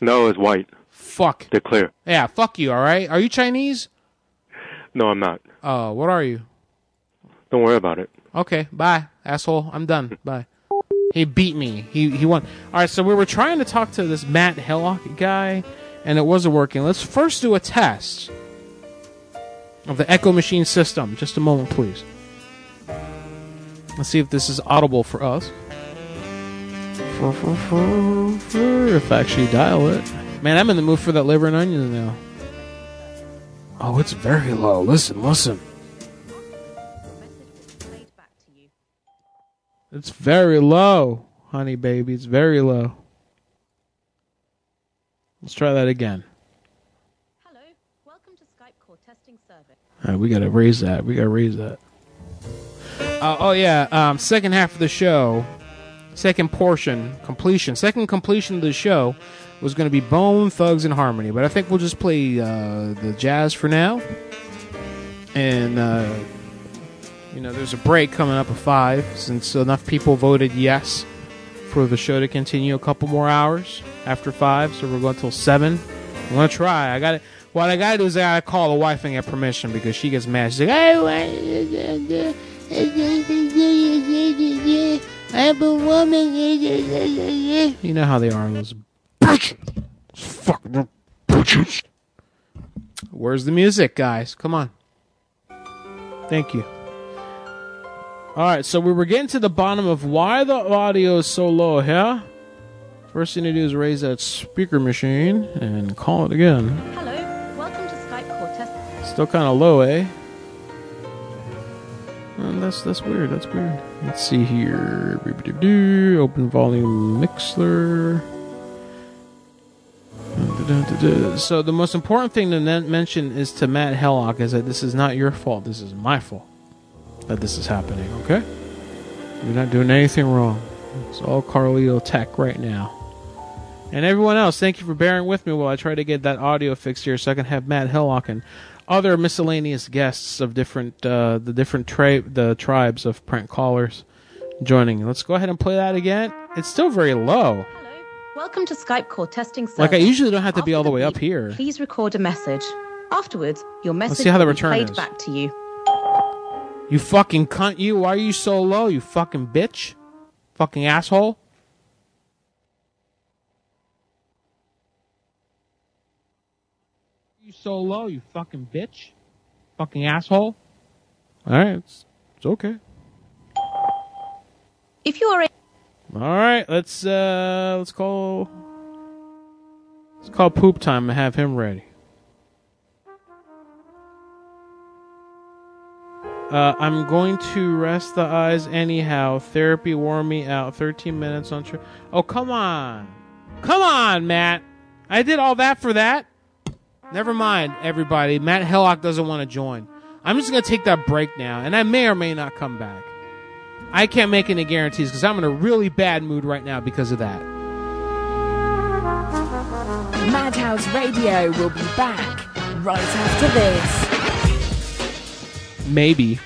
No, it's white. Fuck. They're clear. Yeah, fuck you. All right. Are you Chinese? No, I'm not. Oh, what are you? Don't worry about it. Okay, bye, asshole. I'm done. Bye. He beat me. He he won. All right, so we were trying to talk to this Matt Hellock guy, and it wasn't working. Let's first do a test of the Echo Machine system. Just a moment, please. Let's see if this is audible for us. If I actually dial it. Man, I'm in the mood for that liver and onions now. Oh, it's very low. Listen, listen. It's very low. honey baby. It's very low. Let's try that again. Hello. Welcome to Skype Call Testing Service. All right, we gotta raise that. We gotta raise that. Uh, oh yeah, um, second half of the show, second portion completion, second completion of the show was going to be Bone Thugs and Harmony, but I think we'll just play uh, the jazz for now. And uh, you know, there's a break coming up at five since enough people voted yes for the show to continue a couple more hours after five, so we're going till seven. I'm gonna try. I got it. What I gotta do is I gotta call the wife and get permission because she gets mad. She's like, "I I'm a woman." You know how they are, those bitches. Fucking bitches. Where's the music, guys? Come on. Thank you. All right, so we were getting to the bottom of why the audio is so low here. First thing to do is raise that speaker machine and call it again. Hello, welcome to Skype call test. Still kind of low, eh? Uh, that's that's weird. That's weird. Let's see here. Open volume Mixler. So the most important thing to mention is to Matt Hellock is that this is not your fault. This is my fault that this is happening. Okay, you're not doing anything wrong. It's all Carlito Tech right now. And everyone else, thank you for bearing with me while I try to get that audio fixed here, so I can have Matt Hellock and other miscellaneous guests of different uh, the different tri- the tribes of prank callers joining. Let's go ahead and play that again. It's still very low. Hello. Welcome to Skype call testing service. Like I usually don't have to be all the way up here. Please record a message. Afterwards, your message see how the will be return played is. back to you. You fucking cunt! You why are you so low? You fucking bitch! Fucking asshole! So low, you fucking bitch! Fucking asshole! All right, it's, it's okay. If you are a All right, let's uh let's call let's call poop time and have him ready. Uh, I'm going to rest the eyes anyhow. Therapy wore me out. 13 minutes on. Tr- oh come on, come on, Matt. I did all that for that. Never mind, everybody. Matt Hellock doesn't want to join. I'm just gonna take that break now, and I may or may not come back. I can't make any guarantees because I'm in a really bad mood right now because of that. Madhouse Radio will be back right after this. Maybe.